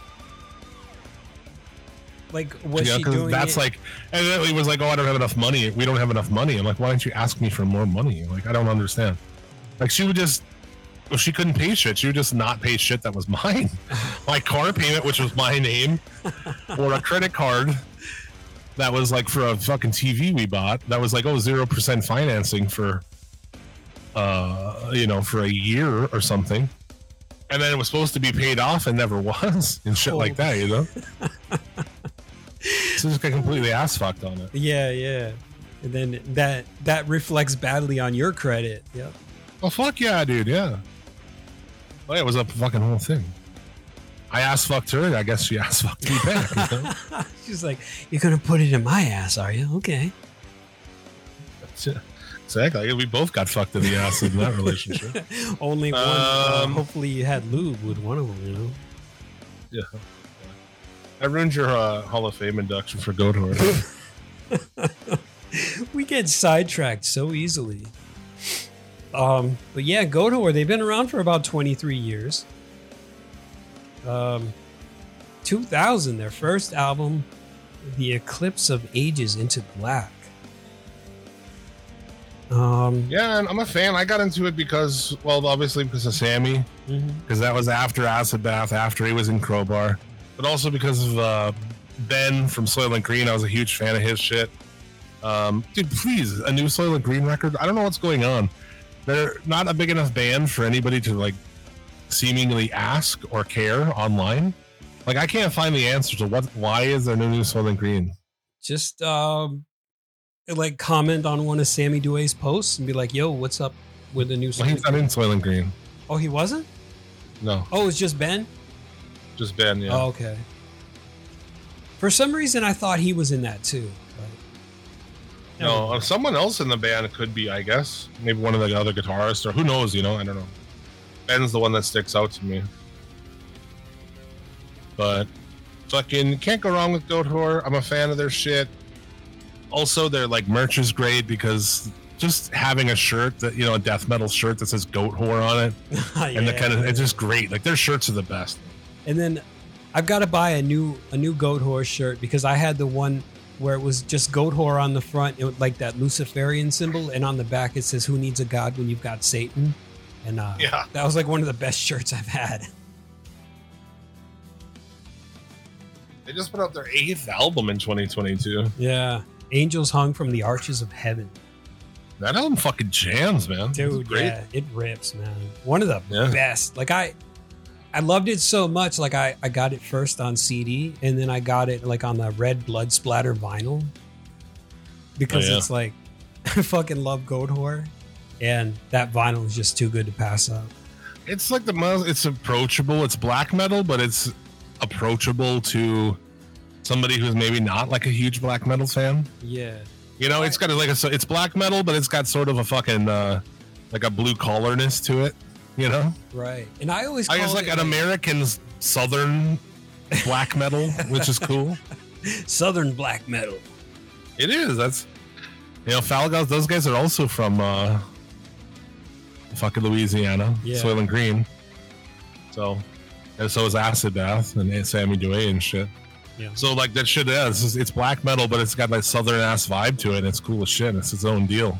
Like, was
You know,
she doing
that's
it?
like, and then he was like, oh, I don't have enough money. We don't have enough money. I'm like, why don't you ask me for more money? Like, I don't understand. Like, she would just, she couldn't pay shit, she would just not pay shit that was mine. my car payment, which was my name, or a credit card that was like for a fucking TV we bought. That was like, oh, 0% financing for, uh, you know, for a year or something. And then it was supposed to be paid off and never was and shit like that, you know? so just got completely ass fucked on it.
Yeah, yeah. And then that that reflects badly on your credit. Yep.
Well, fuck yeah, dude, yeah. Well, yeah, it was a fucking whole thing. I ass fucked her. I guess she ass fucked me back. You know?
She's like, "You're gonna put it in my ass, are you? Okay."
exactly. We both got fucked in the ass in that relationship.
Only one. uh,
Um,
hopefully, you had lube with one of them. You know.
Yeah. I ruined your uh, Hall of Fame induction for Goatwhore.
we get sidetracked so easily. Um, but yeah, Goatwhore, they've been around for about 23 years. Um, 2000, their first album, The Eclipse of Ages into Black. Um,
yeah, and I'm a fan. I got into it because, well, obviously because of Sammy,
mhm.
because that was after Acid Bath, after he was in Crowbar, but also because of uh, Ben from Soylent Green. I was a huge fan of his shit. Um, dude, please, a new Soylent Green record. I don't know what's going on. They're not a big enough band for anybody to like seemingly ask or care online. Like, I can't find the answer to what. Why is there no new Soylent Green?
just um, like comment on one of Sammy Duet's posts and be like, "Yo, what's up with the new?"
Well, he's not in Soylent Green.
oh, he wasn't.
No,
Oh, it's just Ben.
just Ben. Yeah.
Oh, okay. For some reason, I thought he was in that too.
No, uh, someone else in the band could be, I guess. Maybe one of the other guitarists, or who knows, you know, I don't know. Ben's the one that sticks out to me. But fucking can't go wrong with Goatwhore. I'm a fan of their shit. Also, their like merch is great because just having a shirt that you know, a death metal shirt that says Goatwhore on it, and the kind of it's just great. Like their shirts are the best.
And then I've got to buy a new a new goat horse shirt because I had the one where it was just Goatwhore on the front, it was like that Luciferian symbol, and on the back it says "Who needs a god when you've got Satan?" And uh,
Yeah.
that was like one of the best shirts I've had.
They just put out their eighth album in 2022.
Yeah, angels hung from the arches of heaven,
That album fucking jams, man.
Dude. Yeah, it rips, man. One of the
Yeah.
best. Like I. I loved it so much. Like I, I got it first on CD, and then I got it like on the red blood splatter vinyl because
Oh, yeah.
it's like I fucking love Goatwhore, and that vinyl is just too good to pass up.
It's like the most. It's approachable. It's black metal, but it's approachable to somebody who's maybe not like a huge black metal fan.
Yeah,
You know, it's got a, like a. It's black metal, but it's got sort of a fucking uh like a blue collarness to it. You know,
right. And I always
I guess like an American southern black metal, which is cool.
Southern black metal.
It is. That's you know, Falgoust. Those guys are also from uh fucking Louisiana,
Yeah.
Green. So, and so is Acid Bath and Sammy Duet and shit.
Yeah.
So like that shit is it's, it's black metal, but it's got like southern ass vibe to it. And it's cool as shit. It's its own deal.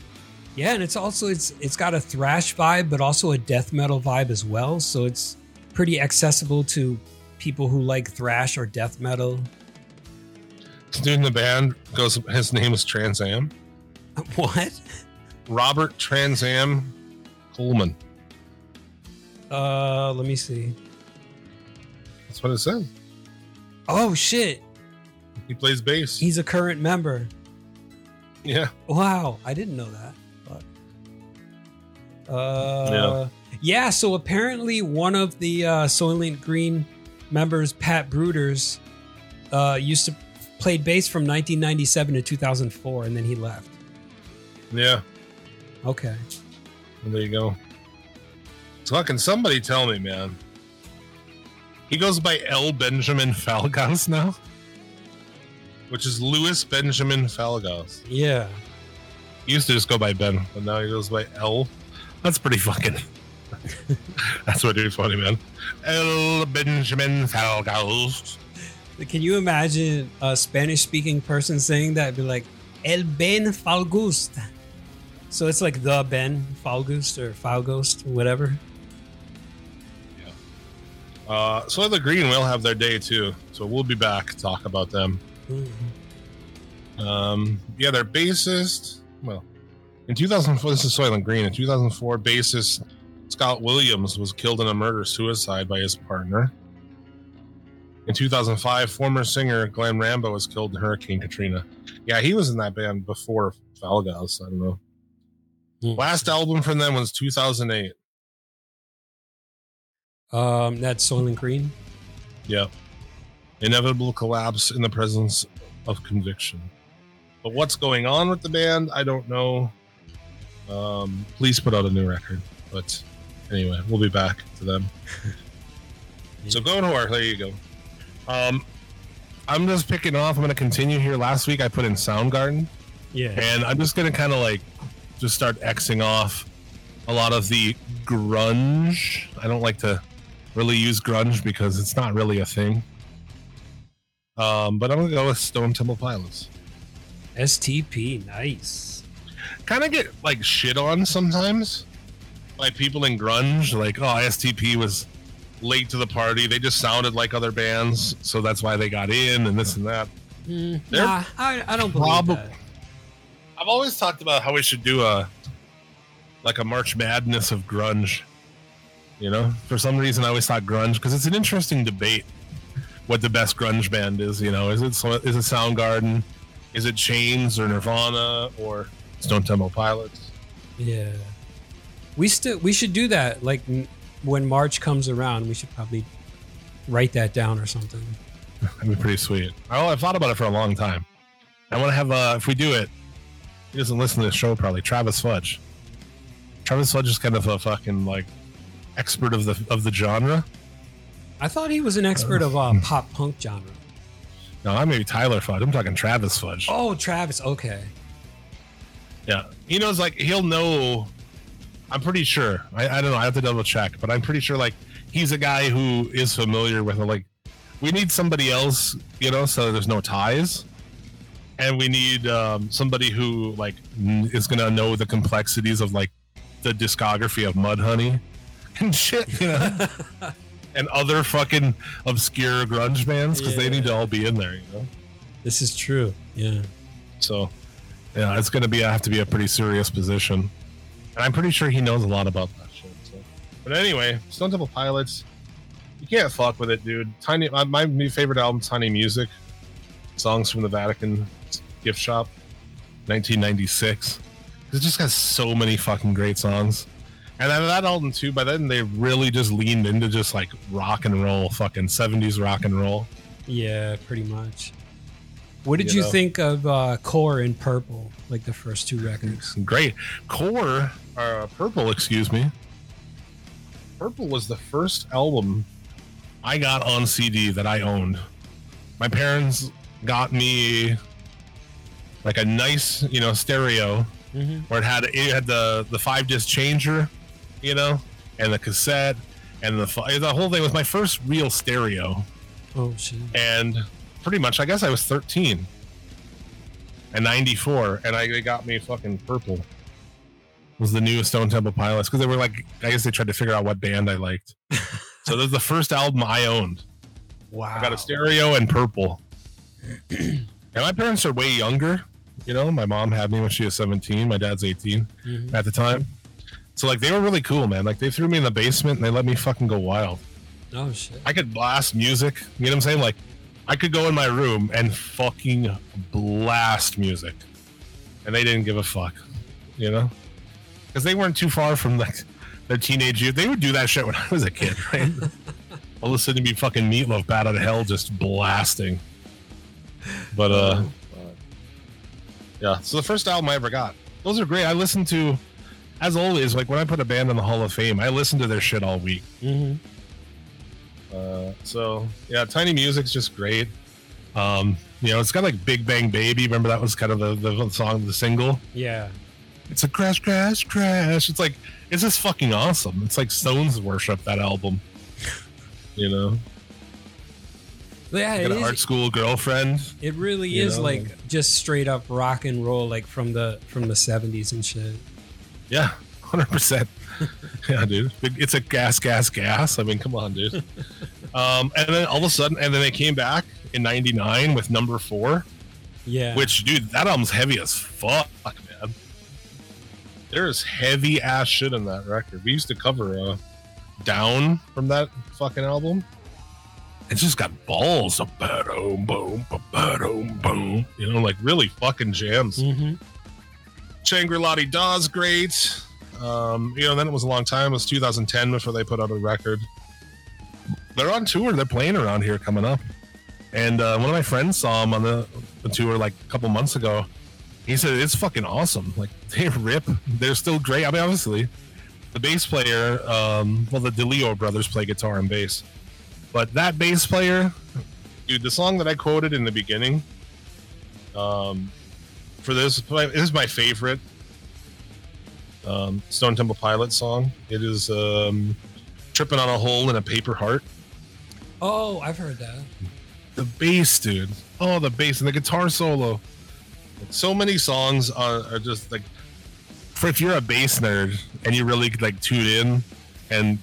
Yeah, and it's also it's it's got a thrash vibe, but also a death metal vibe as well. So it's pretty accessible to people who like thrash or death metal.
This dude in the band goes. His name is Trans Am.
What?
Robert Trans Am Coleman.
Uh, let me see.
That's what it says.
Oh shit,
He plays bass.
he's a current member.
yeah.
Wow, I didn't know that. Uh, yeah. So apparently, one of the uh, Soylent Green members, Pat Bruders, uh, used to play bass from 1997 to 2004, and then he left.
Yeah.
Okay.
Well, there you go. So fucking somebody tell me, man. He goes by L. Benjamin Falgoust now, which is Louis Benjamin Falgoust.
Yeah.
He used to just go by Ben, but now he goes by L. That's pretty fucking. That's pretty funny, man. El Benjamin Falgoust.
Can you imagine a Spanish-speaking person saying that? Be like, El Ben Falgoust. So it's like the Ben Falgoust or Falgoust, whatever.
Uh, so the Green will have their day too, so we'll be back to talk about them. Um, yeah, their bassist. Well, in 2004, this is Soylent Green. In 2004, bassist Scott Williams was killed in a murder suicide by his partner. In 2005, former singer Glenn Rambo was killed in Hurricane Katrina. Yeah, he was in that band before Falgoust. I don't know. Last album from them was 2008.
Um, that's Soylent Green.
Yep. Inevitable collapse in the presence of conviction. But what's going on with the band, I don't know. Um, please put out a new record. But anyway, we'll be back to them. so Goatwhore. There you go. Um, I'm just picking off. I'm going to continue here. Last week I put in Soundgarden,
Yeah.
and I'm just going to kind of like just start Xing off a lot of the grunge. I don't like to really use grunge because it's not really a thing. Um, but I'm gonna go with Stone Temple Pilots.
STP. Nice.
Kind of get like shit on sometimes by people in grunge, like, oh, STP was late to the party. They just sounded like other bands, so that's why they got in and this and that.
Mm, nah, I, I don't believe that.
I've always talked about how we should do a like a March Madness of grunge. You know, for some reason I always thought grunge because it's an interesting debate. What the best grunge band is, you know, is it is it Soundgarden, is it Chains or Nirvana or Stone Temple Pilots?
Yeah. We still we should do that. Like when March comes around, we should probably write that down or something.
That'd be pretty sweet. Oh, I've thought about it for a long time. I want to have uh if we do it, he doesn't listen to the show probably. Travis Fudge. Travis Fudge is kind of a fucking like expert of the of the genre.
I thought he was an expert of uh, pop punk genre.
No, I'm maybe Tyler Fudge. I'm talking Travis Fudge.
Oh, Travis. Okay.
Yeah, he knows like he'll know. I'm pretty sure. I, I don't know. I have to double check, but I'm pretty sure like he's a guy who is familiar with like we need somebody else, you know, so there's no ties, and we need um, somebody who like is gonna know the complexities of like the discography of Mudhoney and shit, you know, and other fucking obscure grunge bands because they
Yeah.
need to all be in there, you know.
This is true. Yeah.
So, yeah, it's going to be have to be a pretty serious position, and I'm pretty sure he knows a lot about that shit. So. But anyway, Stone Temple Pilots, you can't fuck with it, dude. Tiny, my, my new favorite album, Tiny Music, songs from the Vatican gift shop, 1996. It just got so many fucking great songs. And that album too. By then, they really just leaned into just like rock and roll, fucking 70s rock and roll.
Yeah, pretty much. What did
You
you,
know?
think of uh, Core and Purple, like the first two records?
Great. Core, uh, Purple, excuse me. Purple was the first album I got on CD that I owned. My parents got me like a nice, you know, stereo
Mm-hmm.
where it had it had the the five disc changer, you know, and the cassette and the the whole thing was my first real stereo
Oh shit.
and pretty much I guess I was 13 and 94 and I they got me fucking purple was the new Stone Temple Pilots because they were like I guess they tried to figure out what band I liked so this is the first album I owned
Wow.
I got a stereo and purple and my parents are way younger you know my mom had me when she was 17 my dad's 18
Mhm.
at the time so like they were really cool man like they threw me in the basement and they let me fucking go wild
Oh shit.
I could blast music. You know what I'm saying? Like, I could go in my room and fucking blast music, and they didn't give a fuck. You know, because they weren't too far from like their teenage years. They would do that shit when I was a kid, right? All of a sudden, be fucking meatloaf, Bat Out of Hell, just blasting. But uh, yeah. So the first album I ever got, those are great. I listened to, as always, like when I put a band in the Hall of Fame, I listen to their shit all week.
Mm-hmm.
Uh, so yeah, Tiny Music's just great. Um, you know, it's got like Big Bang Baby. Remember that was kind of the, the song, the single.
Yeah.
It's a crash, crash, crash. It's like it's just fucking awesome. It's like Stones worship that album. You know,
Yeah, it,
an
is,
art school girlfriend.
it really is
know,
like just straight up rock and roll, like from the from the seventies and shit.
Yeah, hundred percent. Yeah, dude. It's a gas, gas, gas. I mean, come on, dude. um, and then all of a sudden, and then they came back in '99 with number four.
Yeah.
Which, dude, that album's heavy as fuck, man. There's heavy ass shit in that record. We used to cover uh, Down from that fucking album. It's just got balls of boom, boom, boom, boom. You know, like really fucking jams.
hmm
Shangri La Da's great. Um, you know, then it was a long time. It was 2010 before they put out a record. They're on tour. They're playing around here coming up. And uh, one of my friends saw them on the, the tour like a couple months ago. He said it's fucking awesome. Like they rip. They're still great. I mean, obviously, the bass player, um, well, the DeLeo brothers play guitar and bass, but that bass player, dude, the song that I quoted in the beginning, um, for this, this is my favorite um, Stone Temple Pilot song. It is um, "Tripping on a Hole in a Paper Heart."
Oh, I've heard that.
The bass, dude. Oh, the bass and the guitar solo. So many songs are, are just like, for if you're a bass nerd and you really like tune in and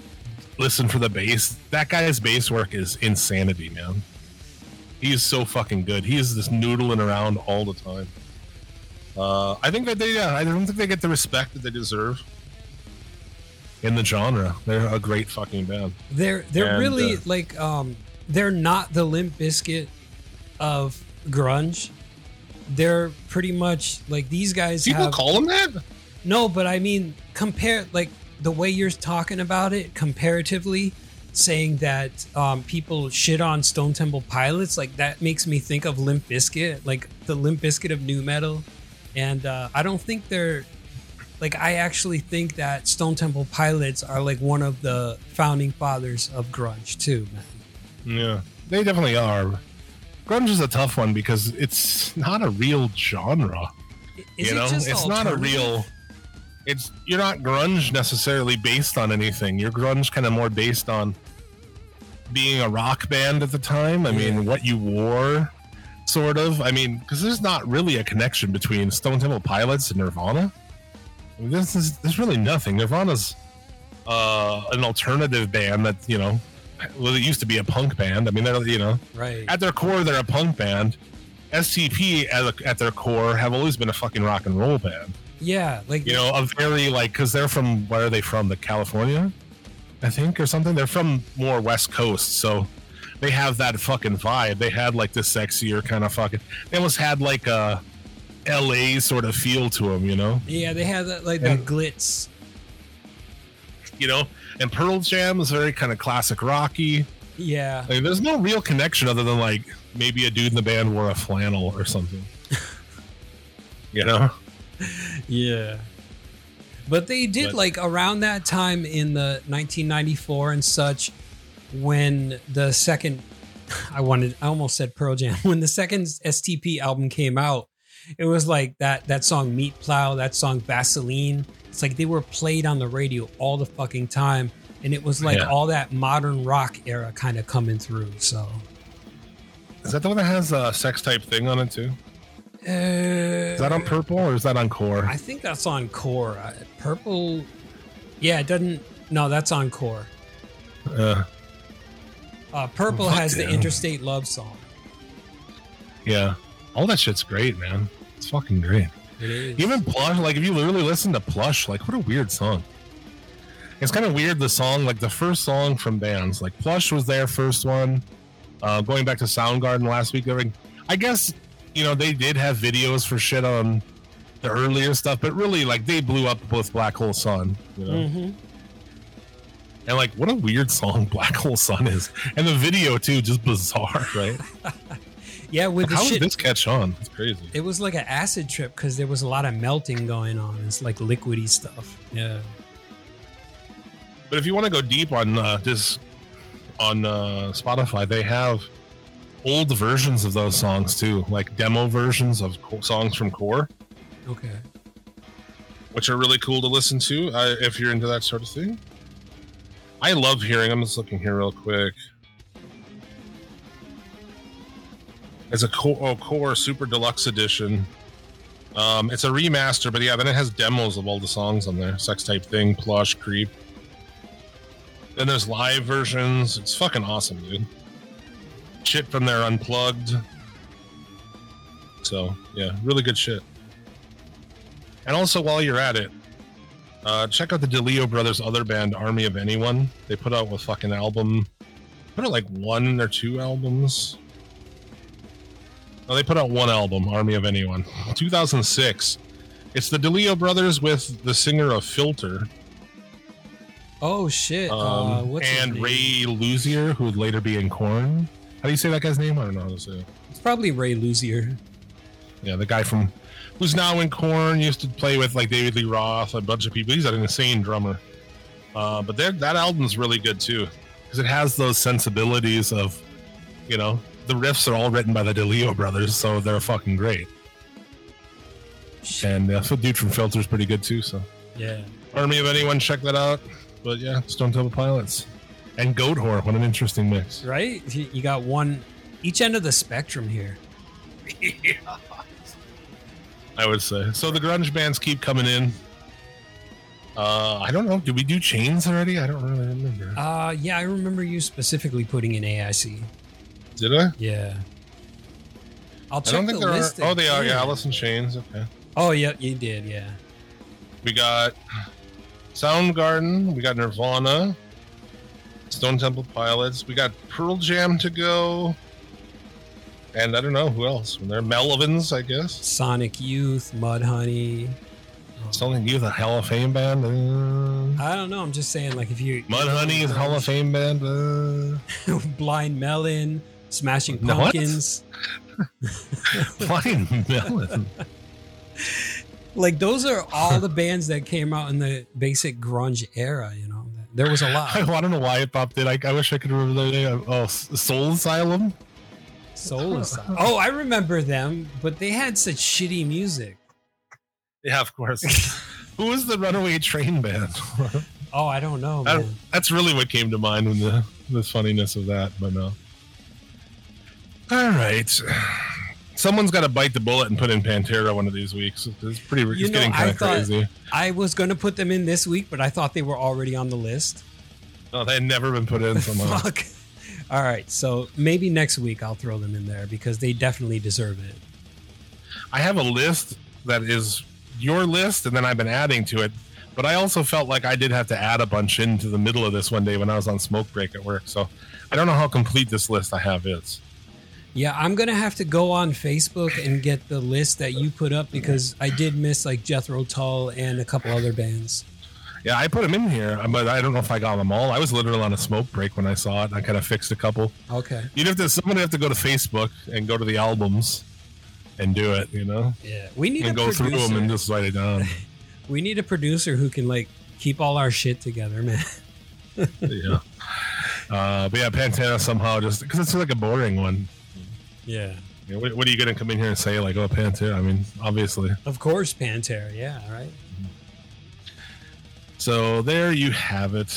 listen for the bass, that guy's bass work is insanity, man. He is so fucking good. He is just noodling around all the time. Uh, I think that they, yeah, I don't think they get the respect that they deserve in the genre. They're a great fucking band.
They're they're
And,
really
uh,
like um they're not the Limp Bizkit of grunge. They're pretty much like these guys
People
have
call them that?
no, but I mean compare like the way you're talking about it comparatively, saying that um, people shit on Stone Temple Pilots, like that makes me think of Limp Bizkit, like the Limp Bizkit of nu metal. And uh, I don't think they're like I actually think that Stone Temple Pilots are like one of the founding fathers of grunge too, man.
Yeah, they definitely are. Grunge is a tough one because it's not a real genre.
Is
you know, it's not a real. It's you're not grunge necessarily based on anything. You're grunge kind of more based on being a rock band at the time. I mean, what you wore, sort of. I mean, because there's not really a connection between Stone Temple Pilots and Nirvana. I mean, this is there's really nothing. Nirvana's uh, an alternative band that you know. Well, it used to be a punk band. I mean, they're you know
right?
at their core they're a punk band. STP at, at their core have always been a fucking rock and roll band.
Yeah, like
You know, a very like because they're from where are they from? The California, I think, or something. They're from more West Coast, so they have that fucking vibe. They had like the sexier kind of fucking. They almost had like a L.A. sort of feel to them, you know.
yeah, they had that like
And-
that glitz.
You know, and Pearl Jam is very kind of classic rocky.
Yeah,
Like, there's no real connection other than like maybe a dude in the band wore a flannel or something. you know.
yeah. But they did
But-
like around that time in the 1994 and such when the second I wanted I almost said Pearl Jam when the second STP album came out it was like that that song Meat Plow that song Vaseline it's like they were played on the radio all the fucking time and it was like
Yeah.
all that modern rock era kind of coming through so
Is that the one that has a sex type thing on it too? Is that on purple or is that on core?
I think that's on core. Uh, Purple. Yeah, it doesn't. No, that's on core.
Uh,
Uh, Purple
Fuck
has the
yeah.
Interstate Love song.
yeah, all that shit's great, man. It's fucking great.
It is.
Even Plush, like if you literally listen to Plush, like what a weird song. It's kind of weird the song, like the first song from bands, like Plush was their first one. Uh, going back to Soundgarden last week. I guess you know they did have videos for shit on the earlier stuff, but really like they blew up with Black Hole Sun. You know,
Mhm.
And like what a weird song Black Hole Sun is, and the video too, just bizarre, right?
Yeah, with
How did this catch on? It's crazy.
It was like an acid trip because there was a lot of melting going on. It's like liquidy stuff. Yeah.
But if you want to go deep on uh, this on uh, Spotify, they have old versions of those songs too, like demo versions of co- songs from Core,
Okay.
which are really cool to listen to uh, if you're into that sort of thing. I love hearing. I'm just looking here real quick. It's a Core, oh, Core Super Deluxe Edition. Um, it's a remaster, but yeah, then it has demos of all the songs on there. Sex Type Thing, Plush, Creep. Then there's live versions. It's fucking awesome, dude. Shit from there unplugged. So yeah, really good shit. And also, while you're at it, uh, check out the DeLeo brothers' other band, Army of Anyone. They put out a fucking album. Put out like one or two albums. No, they put out one album, Army of Anyone, 2006. It's the DeLeo brothers with the singer of Filter,
Oh shit.
um,
uh, what's
and? Ray Luzier, who would later be in Korn. How do you say that guy's name? I don't know how to say it.
It's probably Ray Luzier.
Yeah, the guy from who's now in Korn used to play with like David Lee Roth, a bunch of people. He's an insane drummer. Uh, but that that album's really good too because it has those sensibilities of, you know, the riffs are all written by the DeLeo brothers, so they're fucking great. And uh, the dude from Filter's pretty good too. So
Yeah.
Army of Anyone, check that out. But yeah, Stone Temple Pilots and Goatwhore. What an interesting mix.
Right? You you got one each end of the spectrum here.
I would say. So the grunge bands keep coming in. Uh, I don't know. Did we do chains already? I don't really remember.
Uh yeah, I remember you specifically putting in AIC.
Did I?
Yeah. I'll
I
check
don't think
the
there are.
list.
Oh, they are. Yeah, Alice in Chains. Okay.
Oh yeah, you did, yeah.
We got Soundgarden. We got Nirvana. Stone Temple Pilots. We got Pearl Jam to go. And I don't know who else. They're Melvins, I guess.
Sonic Youth, Mudhoney.
Sonic you the Hall of Fame band? Uh,
I don't know. I'm just saying, like, if you
Mudhoney is Hall of Fame band. Uh,
Blind Melon, Smashing Pumpkins,
Blind Melon.
like those are all the bands that came out in the basic grunge era. You know, there was a lot.
I don't know why it popped in. I, I wish I could remember the name. Oh, Soul Asylum.
Soul Asylum. Oh, I remember them, but they had such shitty music.
Yeah, of course. Who was the Runaway Train band?
Oh, I don't know,
I
man.
don't- that's really what came to mind when the the funniness of that. But no. All right. Someone's got to bite the bullet and put in Pantera one of these weeks. It's pretty. It's
You know,
getting kind
I
of
thought-
crazy.
I was going to put them in this week, but I thought they were already on the list.
Oh, they had never been put in somehow.
Fuck. All right, so maybe next week I'll throw them in there because they definitely deserve it.
I have a list that is your list, and then I've been adding to it. But I also felt like I did have to add a bunch into the middle of this one day when I was on smoke break at work. So I don't know how complete this list I have is.
Yeah, I'm gonna have to go on Facebook and get the list that you put up because I did miss like Jethro Tull and a couple other bands.
Yeah, I put them in here, but I don't know if I got them all. I was literally on a smoke break when I saw it. I kind of fixed a couple.
Okay.
You'd have to someone have to go to Facebook and go to the albums and do it, you know,
Yeah, we need
and
a
go through them and just write it down.
we need a producer who can like keep all our shit together, man.
yeah. Uh, but yeah, Pantera somehow just because it's like a boring one.
Yeah.
You know, what, what are you going to come in here and say like, oh, Pantera? I mean, obviously.
Of course, Pantera. Yeah. Right.
So there you have it.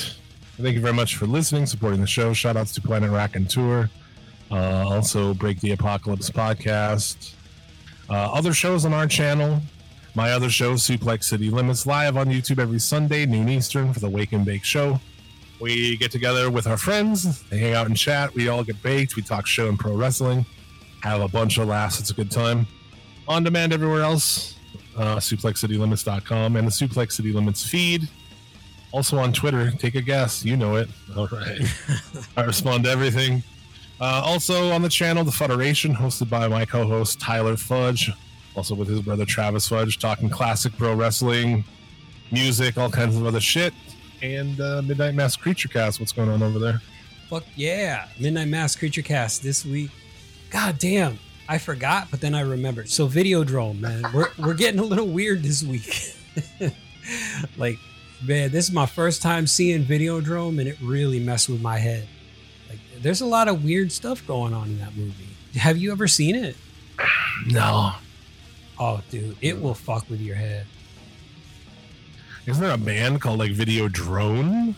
Thank you very much for listening, supporting the show. Shout outs to Planet Rack and Tour. Uh, also, Break the Apocalypse podcast. Uh, other shows on our channel. My other show, Suplex City Limits, live on YouTube every Sunday, noon Eastern, for the Wake and Bake show. We get together with our friends, they hang out and chat. We all get baked. We talk show and pro wrestling, have a bunch of laughs. It's a good time. On demand everywhere else, uh, suplexcitylimits.com and the Suplex City Limits feed. Also on Twitter, take a guess. You know it. All right. I respond to everything. Uh, also on the channel, The Federation, hosted by my co host Tyler Fudge, also with his brother Travis Fudge, talking classic pro wrestling, music, all kinds of other shit. And uh, Midnight Mass Creature Cast. What's going on over there?
Fuck yeah. Midnight Mass Creature Cast this week. God damn. I forgot, but then I remembered. So Videodrome, man. We're we're getting a little weird this week. like, man, this is my first time seeing Videodrome and it really messed with my head. Like there's a lot of weird stuff going on in that movie. Have you ever seen it?
No.
Oh, dude, it will fuck with your head.
Isn't there a band called like Video Drone?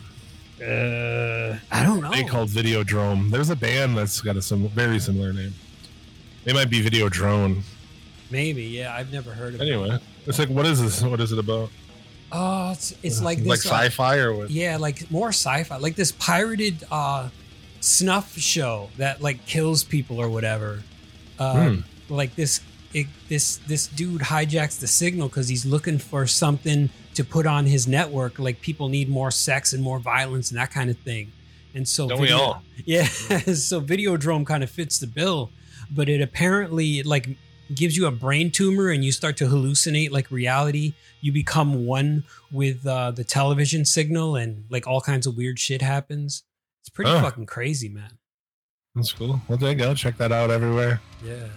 Uh, I don't know.
They called Video Drone. There's a band that's got a sim- very similar name. They might be Video Drone.
Maybe, yeah. I've never heard of it.
Anyway, it's like, what is this? What is it about?
Oh, it's, it's like
like
this. uh,
sci-fi or what?
Yeah, like more sci-fi, like this pirated uh snuff show that like kills people or whatever. Uh,
Hmm.
Like this, it, this this dude hijacks the signal because he's looking for something to put on his network. Like people need more sex and more violence and that kind of thing. And so,
Don't we all?
Yeah, so Videodrome kind of fits the bill, but it apparently like gives you a brain tumor and you start to hallucinate like reality. You become one with uh, the television signal and like all kinds of weird shit happens. It's pretty fucking crazy, man.
That's cool. Well, there you go. Check that out everywhere.
Yeah.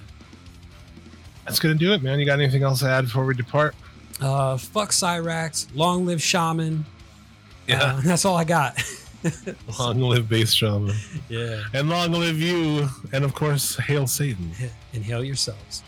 That's gonna do it, man. You got anything else to add before we depart?
Uh, fuck Cyrax. Long live Shaman. Uh, that's all I got.
long live Bass Shaman,
yeah.
and long live you, and of course, hail Satan.
Inhale yourselves.